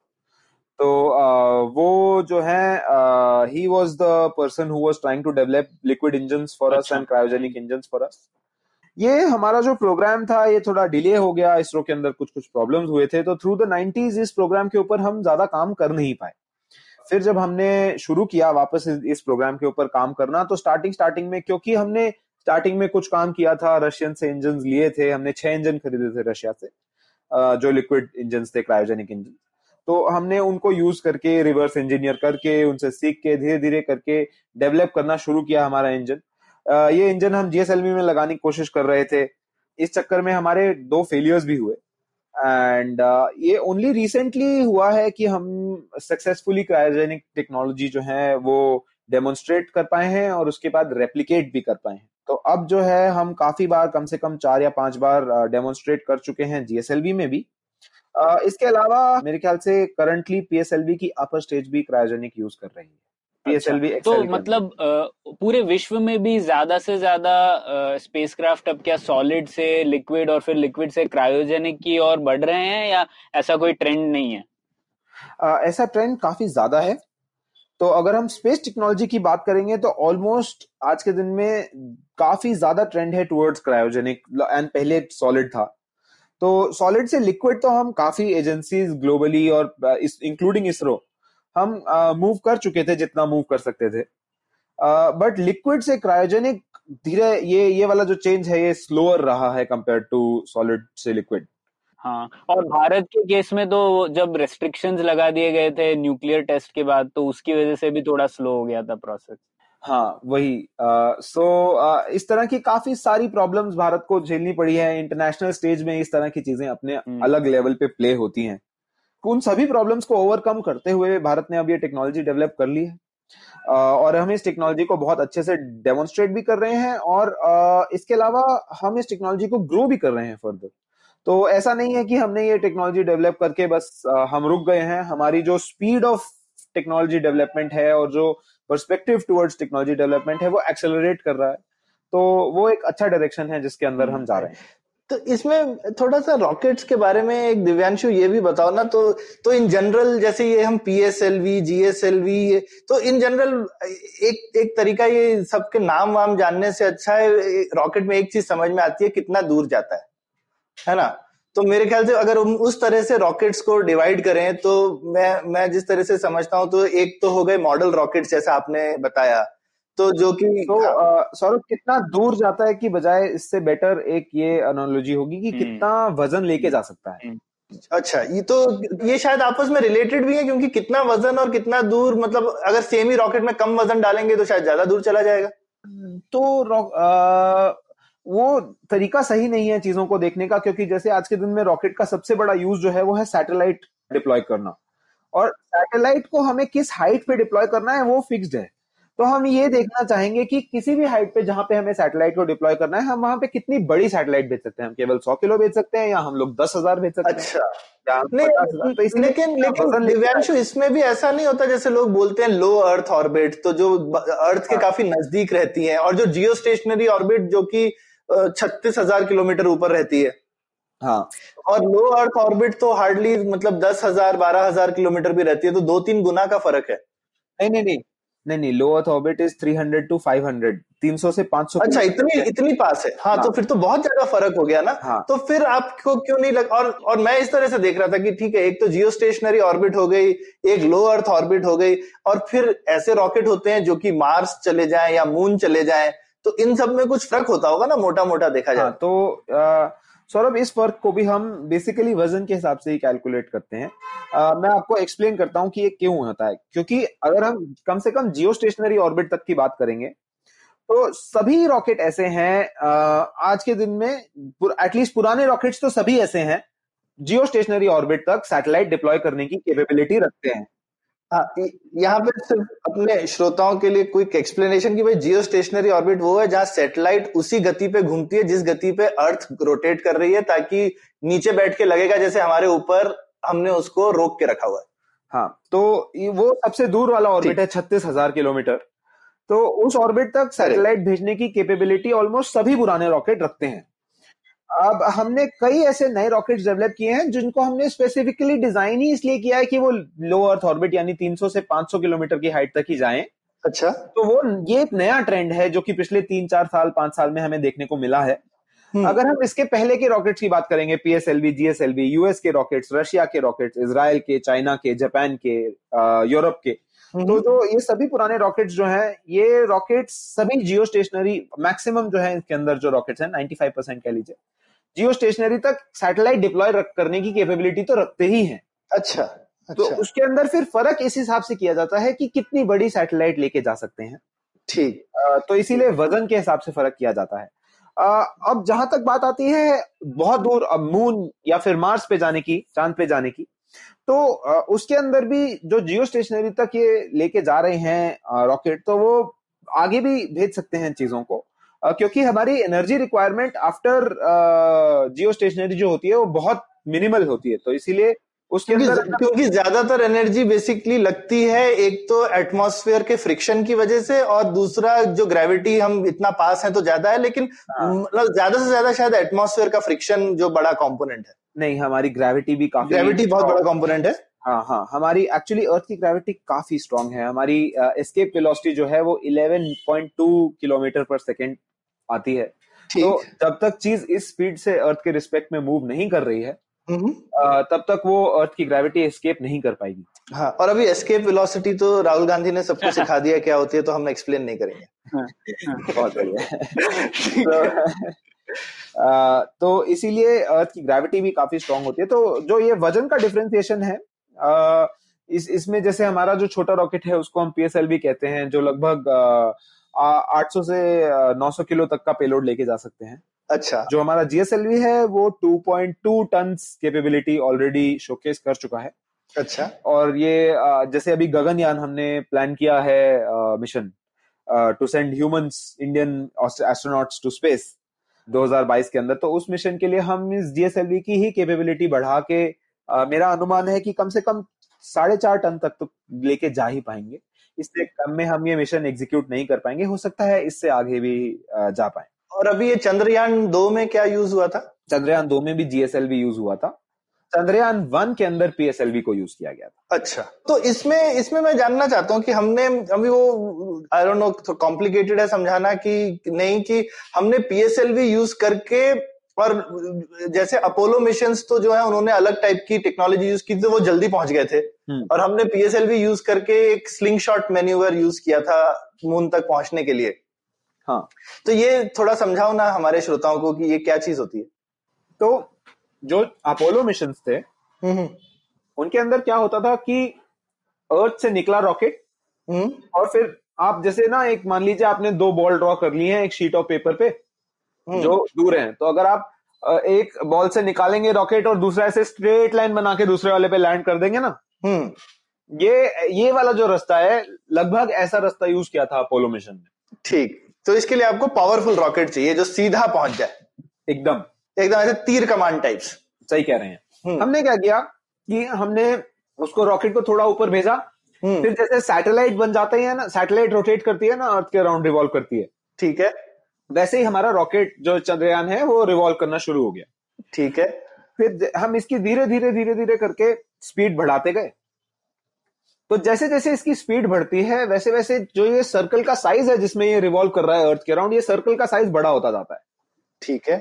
तो uh, वो जो है he was the person who was trying to develop liquid engine for us. And cryogenic engine for us ये हमारा जो प्रोग्राम था ये थोड़ा डिले हो गया इसरो के अंदर कुछ कुछ प्रॉब्लम्स हुए थे तो थ्रू द 90s इस प्रोग्राम के ऊपर हम ज़्यादा काम कर नहीं पाए। फिर जब हमने शुरू किया वापस इस, प्रोग्राम के ऊपर काम करना तो स्टार्टिंग स्टार्टिंग में क्योंकि हमने स्टार्टिंग में कुछ काम किया था रशियन से इंजन लिए थे हमने छह इंजन खरीदे थे रशिया से जो लिक्विड इंजन थे क्रायोजेनिक इंजन तो हमने उनको यूज़ करके रिवर्स इंजीनियर करके उनसे सीख के धीरे धीरे करके डेवलप करना शुरू किया हमारा इंजन ये इंजन हम जीएसएलवी में लगाने की कोशिश कर रहे थे। इस चक्कर में हमारे दो फेलियर्स भी हुए। एंड uh, ये ओनली रिसेंटली हुआ है कि हम सक्सेसफुली क्रायोजेनिक टेक्नोलॉजी जो है वो डेमोन्स्ट्रेट कर पाए हैं और उसके बाद रेप्लीकेट भी कर पाए हैं। तो अब जो है हम काफ़ी बार कम से कम चार या पाँच बार डेमोन्स्ट्रेट कर चुके हैं जीएसएलवी में भी। अ, इसके अलावा मेरे ख्याल से करंटली पीएसएलवी की अपर स्टेज भी क्रायोजेनिक यूज़ कर रही है। पीएसएलवी तो मतलब पूरे विश्व में भी ज़्यादा से ज़्यादा स्पेसक्राफ्ट अब क्या सॉलिड से लिक्विड और फिर लिक्विड से क्रायोजेनिक की ओर बढ़ रहे हैं या ऐसा कोई ट्रेंड नहीं है? अ, ऐसा ट्रेंड काफ़ी ज़्यादा है। तो अगर हम स्पेस टेक्नोलॉजी की बात करेंगे तो ऑलमोस्ट आज के दिन में काफ़ी ज़्यादा ट्रेंड है टुवर्ड्स क्रायोजेनिक एंड पहले सॉलिड था। तो सॉलिड से लिक्विड तो हम काफ़ी एजेंसीज ग्लोबली और इंक्लूडिंग इसरो हम मूव कर चुके थे जितना मूव कर सकते थे। बट लिक्विड से क्रायोजेनिक धीरे ये ये वाला जो चेंज है ये स्लोअर रहा है कंपेयर टू सॉलिड से लिक्विड हाँ और भारत के केस में तो जब रेस्ट्रिक्शंस लगा दिए गए थे न्यूक्लियर टेस्ट के बाद तो उसकी वजह से भी थोड़ा स्लो हो गया था प्रोसेस हाँ वही सो इस तरह की काफ़ी सारी प्रॉब्लम्स भारत को झेलनी पड़ी है। इंटरनेशनल स्टेज में इस तरह की चीज़ें अपने हम्म। अलग लेवल पे प्ले होती हैं। उन सभी प्रॉब्लम्स को ओवरकम करते हुए भारत ने अब ये टेक्नोलॉजी डेवलप कर ली है। और हम इस टेक्नोलॉजी को बहुत अच्छे से डेमोन्स्ट्रेट भी कर रहे हैं और इसके अलावा हम इस टेक्नोलॉजी को ग्रो भी कर रहे हैं फर्दर तो ऐसा नहीं है कि हमने ये टेक्नोलॉजी डेवलप करके बस हम रुक गए हैं। हमारी जो स्पीड ऑफ़ टेक्नोलॉजी डेवलपमेंट है और जो परस्पेक्टिव टुवर्ड्स टेक्नोलॉजी डेवलपमेंट है वो एक्सेलरेट कर रहा है। तो वो एक अच्छा डायरेक्शन है जिसके अंदर हम जा रहे हैं। तो इसमें थोड़ा सा रॉकेट्स के बारे में एक दिव्यांशु ये भी बताओ ना तो तो इन जनरल जैसे ये हम P S L V G S L V तो इन जनरल एक एक तरीका ये सबके नाम वाम जानने से अच्छा है, रॉकेट में एक चीज़ समझ में आती है, कितना दूर जाता है है ना? तो मेरे ख्याल से अगर उस तरह से रॉकेट्स को डिवाइड करें तो मैं मैं जिस तरह से समझता हूँ तो एक तो हो गए मॉडल रॉकेट्स जैसा आपने बताया तो जो कि तो सौरभ कितना दूर जाता है कि बजाय इससे बेटर एक ये एनालॉजी होगी कि हम्म। कितना वज़न लेके जा सकता है? अच्छा ये तो ये शायद आपस में रिलेटेड भी है क्योंकि कितना वज़न और कितना दूर मतलब अगर सेम ही रॉकेट में कम वज़न डालेंगे तो शायद ज़्यादा दूर चला जाएगा। तो रॉ- अ, वो तरीका सही नहीं है चीज़ों को देखने का क्योंकि जैसे आज के दिन में रॉकेट का सबसे बड़ा यूज़ जो है वो है सैटेलाइट डिप्लॉय करना। और सैटेलाइट को हमें किस हाइट पे डिप्लॉय करना है वो फिक्स्ड है। तो हम ये देखना चाहेंगे कि किसी भी हाइट पे जहाँ पे हमें सैटेलाइट को डिप्लॉय करना है हम वहाँ पे कितनी बड़ी सैटेलाइट भेज सकते हैं? हम केवल सौ किलो भेज सकते हैं या हम लोग दस हज़ार भेज सकते हैं? अच्छा। नहीं 50,000 तो इसलिए लेकिन लेकिन दिव्यांशु इसमें भी ऐसा नहीं होता जैसे लोग बोलते हैं लो अर्थ ऑर्बिट तो जो अर्थ के हाँ। काफ़ी नज़दीक रहती है और जो जियो स्टेशनरी ऑर्बिट जो की छत्तीस हज़ार किलोमीटर ऊपर रहती है। हाँ। और लो अर्थ ऑर्बिट तो हार्डली मतलब दस हज़ार बारह हज़ार किलोमीटर भी रहती है तो दो तीन गुना का फ़र्क है। नहीं नहीं नहीं। नहीं नहीं low earth orbit is 300 to 500 300 से 500 अच्छा इतनी इतनी पास है हाँ, हाँ। तो फिर तो बहुत ज़्यादा फ़र्क हो गया ना हाँ। तो फिर आपको क्यों नहीं लग और और मैं इस तरह से देख रहा था कि ठीक है एक तो जियो स्टेशनरी ऑर्बिट हो गई एक लो अर्थ ऑर्बिट हो गई और फिर ऐसे रॉकेट होते हैं जो कि मार्स चले जाए या मून चले जाए तो इन सब में कुछ फ़र्क होता होगा ना मोटा मोटा देखा जाए हाँ तो अ, सौरभ इस फ़र्क को भी हम बेसिकली वज़न के हिसाब से ही कैलकुलेट करते हैं। अ, मैं आपको एक्सप्लेन करता हूँ कि ये क्यों होता है। क्योंकि अगर हम कम से कम जियो स्टेशनरी ऑर्बिट तक की बात करेंगे तो सभी रॉकेट ऐसे हैं आज के दिन में एटलीस्ट पुराने रॉकेट्स तो सभी ऐसे हैं जियो स्टेशनरी ऑर्बिट तक सैटेलाइट डिप्लॉय करने की कैपेबिलिटी रखते हैं। हाँ य- यहाँ पे सिर्फ़ अपने श्रोताओं के लिए क्विक एक्सप्लेनेशन कि भाई जियो स्टेशनरी ऑर्बिट वो है जहाँ सैटेलाइट उसी गति पे घूमती है जिस गति पे अर्थ रोटेट कर रही है ताकि नीचे बैठ के लगेगा जैसे हमारे ऊपर हमने उसको रोक के रखा हुआ है। हाँ तो ये वो सबसे दूर वाला ऑर्बिट है छत्तीस हज़ार किलोमीटर। तो उस ऑर्बिट तक सैटेलाइट भेजने की कैपेबिलिटी ऑलमोस्ट सभी पुराने रॉकेट रखते हैं। अब हमने कई ऐसे नए रॉकेट्स डेवलप किए हैं जिनको हमने स्पेसिफिकली डिज़ाइन ही इसलिए किया है कि वो लो अर्थ ऑर्बिट यानी 300 से 500 किलोमीटर की हाइट तक ही जाएँ। अच्छा। तो वो ये एक नया ट्रेंड है जो कि पिछले तीन चार साल पाँच साल में हमें देखने को मिला है। हम्म। अगर हम इसके पहले के रॉकेट्स की बात करेंगे पीएसएलवी जीएसएलवी यूएस के रॉकेट्स रशिया के रॉकेट्स इसराइल के चाइना के जापान के यूरोप के तो जो ये सभी पुराने रॉकेट्स जो हैं ये रॉकेट्स सभी जियो स्टेशनरी मैक्सिमम जो है इसके अंदर जो रॉकेट्स हैं 95 परसेंट कह लीजिए। जियो स्टेशनरी तक सैटेलाइट डिप्लॉय करने की कैपेबिलिटी तो रखते ही हैं। अच्छा तो अच्छा। उसके अंदर फिर फ़र्क इस हिसाब से किया जाता है कि कितनी बड़ी सैटेलाइट लेके जा सकते हैं। ठीक। तो इसीलिए वज़न के हिसाब से फ़र्क किया जाता है। अब जहाँ तक बात आती है बहुत दूर अब मून या फिर मार्स पे जाने की चाँद पे जाने की तो उसके अंदर भी जो जियो स्टेशनरी तक ये लेके जा रहे हैं रॉकेट तो वो आगे भी भेज सकते हैं चीज़ों को। क्योंकि हमारी energy requirement after geostationary जो होती है वो बहुत मिनिमल होती है। तो इसीलिए उसके अंदर क्योंकि ज़्यादातर एनर्जी बेसिकली लगती है एक तो एटमॉस्फेयर के फ्रिक्शन की वजह से और दूसरा जो ग्रेविटी हम इतना पास है तो ज़्यादा है लेकिन हाँ। मतलब ज़्यादा से ज़्यादा शायद एटमॉस्फेयर का फ्रिक्शन जो बड़ा कॉम्पोनेंट है। नहीं हमारी ग्रेविटी भी काफ़ी ग्रेविटी बहुत बड़ा कॉम्पोनेंट है। हाँ हाँ। हमारी एक्चुअली अर्थ की ग्रेविटी काफ़ी स्ट्रांग है। हमारी एस्केप वेलोसिटी जो है वो 11.2 किलोमीटर पर सेकेंड आती है। तो जब तक चीज़ इस स्पीड से अर्थ के रिस्पेक्ट में मूव नहीं कर रही है हम्म। तब तक वो अर्थ की ग्रेविटी एस्केप नहीं कर पाएगी। हाँ और अभी एस्केप वेलोसिटी तो राहुल गांधी ने सबको सिखा दिया क्या होती है तो हम एक्सप्लेन नहीं करेंगे। बहुत बढ़िया। तो, तो इसीलिए अर्थ की ग्रेविटी भी काफ़ी स्ट्रांग होती है। तो जो ये वज़न का डिफ्रेंसिएशन है इस इसमें जैसे हमारा जो छोटा रॉकेट है उसको हम पीएसएलवी कहते हैं जो लगभग आठ सौ से नौ सौ किलो तक का पेलोड लेके जा सकते हैं। अच्छा। जो हमारा जीएसएलवी है वो 2.2 टन कैपेबिलिटी ऑलरेडी शोकेस कर चुका है। अच्छा। और ये जैसे अभी गगनयान हमने प्लान किया है mission to send humans Indian astronauts to space 2022 के अंदर। तो उस मिशन के लिए हम इस जीएसएलवी की ही कैपेबिलिटी बढ़ा के अ, मेरा अनुमान है कि कम से कम साढ़े चार टन तक तो लेके जा ही पाएँगे। इससे कम में हम ये मिशन एग्जीक्यूट नहीं कर पाएँगे। हो सकता है इससे आगे भी जा पाए। और अभी ये चंद्रयान दो में क्या यूज़ हुआ था? चंद्रयान दो में भी जीएसएलवी यूज़ हुआ था। चंद्रयान वन के अंदर पीएसएलवी को यूज़ किया गया था। अच्छा। तो इसमें इसमें मैं जानना चाहता हूँ कि हमने अभी वो आई डोंट नो कॉम्प्लिकेटेड है समझाना कि नहीं कि हमने पीएसएलवी यूज़ करके और जैसे अपोलो मिशन तो जो है उन्होंने अलग टाइप की टेक्नोलॉजी यूज़ की थी तो वो जल्दी पहुँच गए थे। हम्म। और हमने पीएसएलवी यूज़ करके एक स्लिंग शॉट मेन्यूवर यूज़ किया था मून तक पहुँचने के लिए। हाँ। तो ये थोड़ा समझाओ ना हमारे श्रोताओं को कि ये क्या चीज़ होती है। तो जो अपोलो मिशन थे हम्म उनके अंदर क्या होता था कि अर्थ से निकला रॉकेट हम्म। और फिर आप जैसे ना एक मान लीजिए आपने दो बॉल ड्रॉ कर ली है एक शीट ऑफ़ पेपर पे हम्म। जो दूर हैं। तो अगर आप एक बॉल से निकालेंगे रॉकेट और दूसरा ऐसे स्ट्रेट लाइन बना के दूसरे वाले पे लैंड कर देंगे ना? हम्म। ये ये वाला जो रास्ता है लगभग ऐसा रास्ता यूज़ किया था अपोलो मिशन में ठीक। तो इसके लिए आपको पावरफुल रॉकेट चाहिए जो सीधा पहुँच जाए। एकदम। एकदम ऐसे तीर कमान टाइप्स। सही कह रहे हैं। हम्म। हमने क्या किया कि हमने उसको रॉकेट को थोड़ा ऊपर भेजा। हम्म। फिर जैसे सैटेलाइट बन जाते हैं ना सैटेलाइट रोटेट करती है ना अर्थ के अराउंड रिवॉल्व करती है। ठीक है। वैसे ही हमारा रॉकेट जो चंद्रयान है वो रिवॉल्व करना शुरू हो गया। ठीक है। फिर हम इसकी धीरे धीरे धीरे धीरे करके स्पीड बढ़ाते गए। तो जैसे जैसे इसकी स्पीड बढ़ती है वैसे वैसे जो ये सर्कल का साइज़ है जिसमें ये रिवॉल्व कर रहा है अर्थ के अराउंड ये सर्कल का साइज़ बड़ा होता जाता है। ठीक है।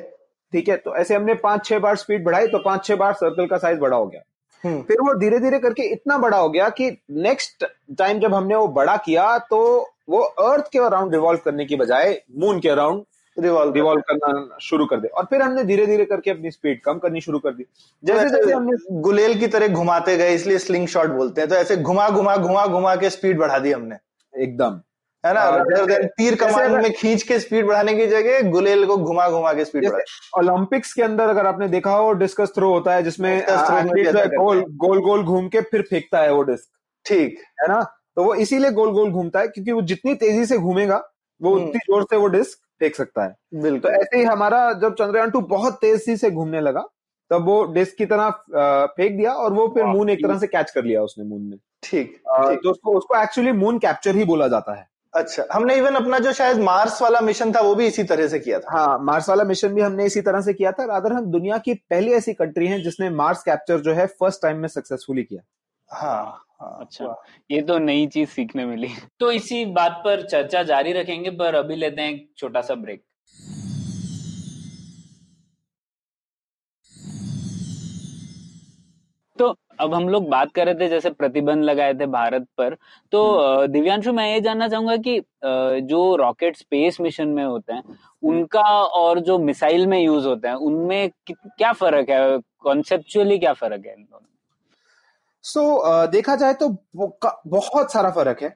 ठीक है तो ऐसे हमने पाँच छह बार स्पीड बढ़ाई तो पाँच छह बार सर्कल का साइज़ बड़ा हो गया। हम्म, फिर वो धीरे धीरे करके इतना बड़ा हो गया कि नेक्स्ट टाइम जब हमने वो बड़ा किया तो वो अर्थ के अराउंड रिवॉल्व करने की बजाय मून के अराउंड रिवॉल्व रिवॉल्व करना शुरू कर दे। और फिर हमने धीरे धीरे करके अपनी स्पीड कम करनी शुरू कर दी। जैसे जैसे हमने गुलेल की तरह घुमाते गए इसलिए स्लिंग शॉट बोलते हैं। तो ऐसे घुमा घुमा घुमा घुमा के स्पीड बढ़ा दी हमने। एकदम। है ना? तीर कमान में खींच के स्पीड बढ़ाने की जगह गुलेल को घुमा घुमा के स्पीड ओलंपिक्स के अंदर अगर आपने देखा हो डिस्कस थ्रो होता है जिसमें गोल गोल गोल घूम के फिर फेंकता है वो डिस्क ठीक। है ना? तो वो इसीलिए गोल गोल घूमता है क्योंकि वो जितनी तेज़ी से घूमेगा वो हम्म। उतनी ज़ोर से वो डिस्क फेंक सकता है। बिल्कुल। तो ऐसे ही हमारा जब चंद्रयान टू बहुत तेज़ी से घूमने लगा तब वो डिस्क की तरह फेंक दिया और वो फिर मून एक तरह से कैच कर लिया उसने मून ने। ठीक तो उसको उसको एक्चुअली मून कैप्चर ही बोला जाता है। अच्छा हमने इवन अपना जो शायद मार्स वाला मिशन था वो भी इसी तरह से किया था। हाँ मार्स वाला मिशन भी हमने इसी तरह से किया था। रादर हम दुनिया की पहली ऐसी कंट्री है जिसने मार्स कैप्चर जो है फ़र्स्ट टाइम में सक्सेसफुली किया। हाँ हाँ अच्छा। ये तो नई चीज़ सीखने मिली। (laughs) तो इसी बात पर चर्चा जारी रखेंगे पर अभी लेते हैं एक छोटा सा ब्रेक। तो अब हम लोग बात कर रहे थे जैसे प्रतिबंध लगाए थे भारत पर। तो दिव्यांशु मैं ये जानना चाहूँगा कि जो रॉकेट स्पेस मिशन में होते हैं उनका और जो मिसाइल में यूज़ होते हैं उनमें क्या फ़र्क है? कॉन्सेप्चुअली क्या फ़र्क है इन दोनों सो so, देखा जाए तो बहुत सारा फ़र्क है।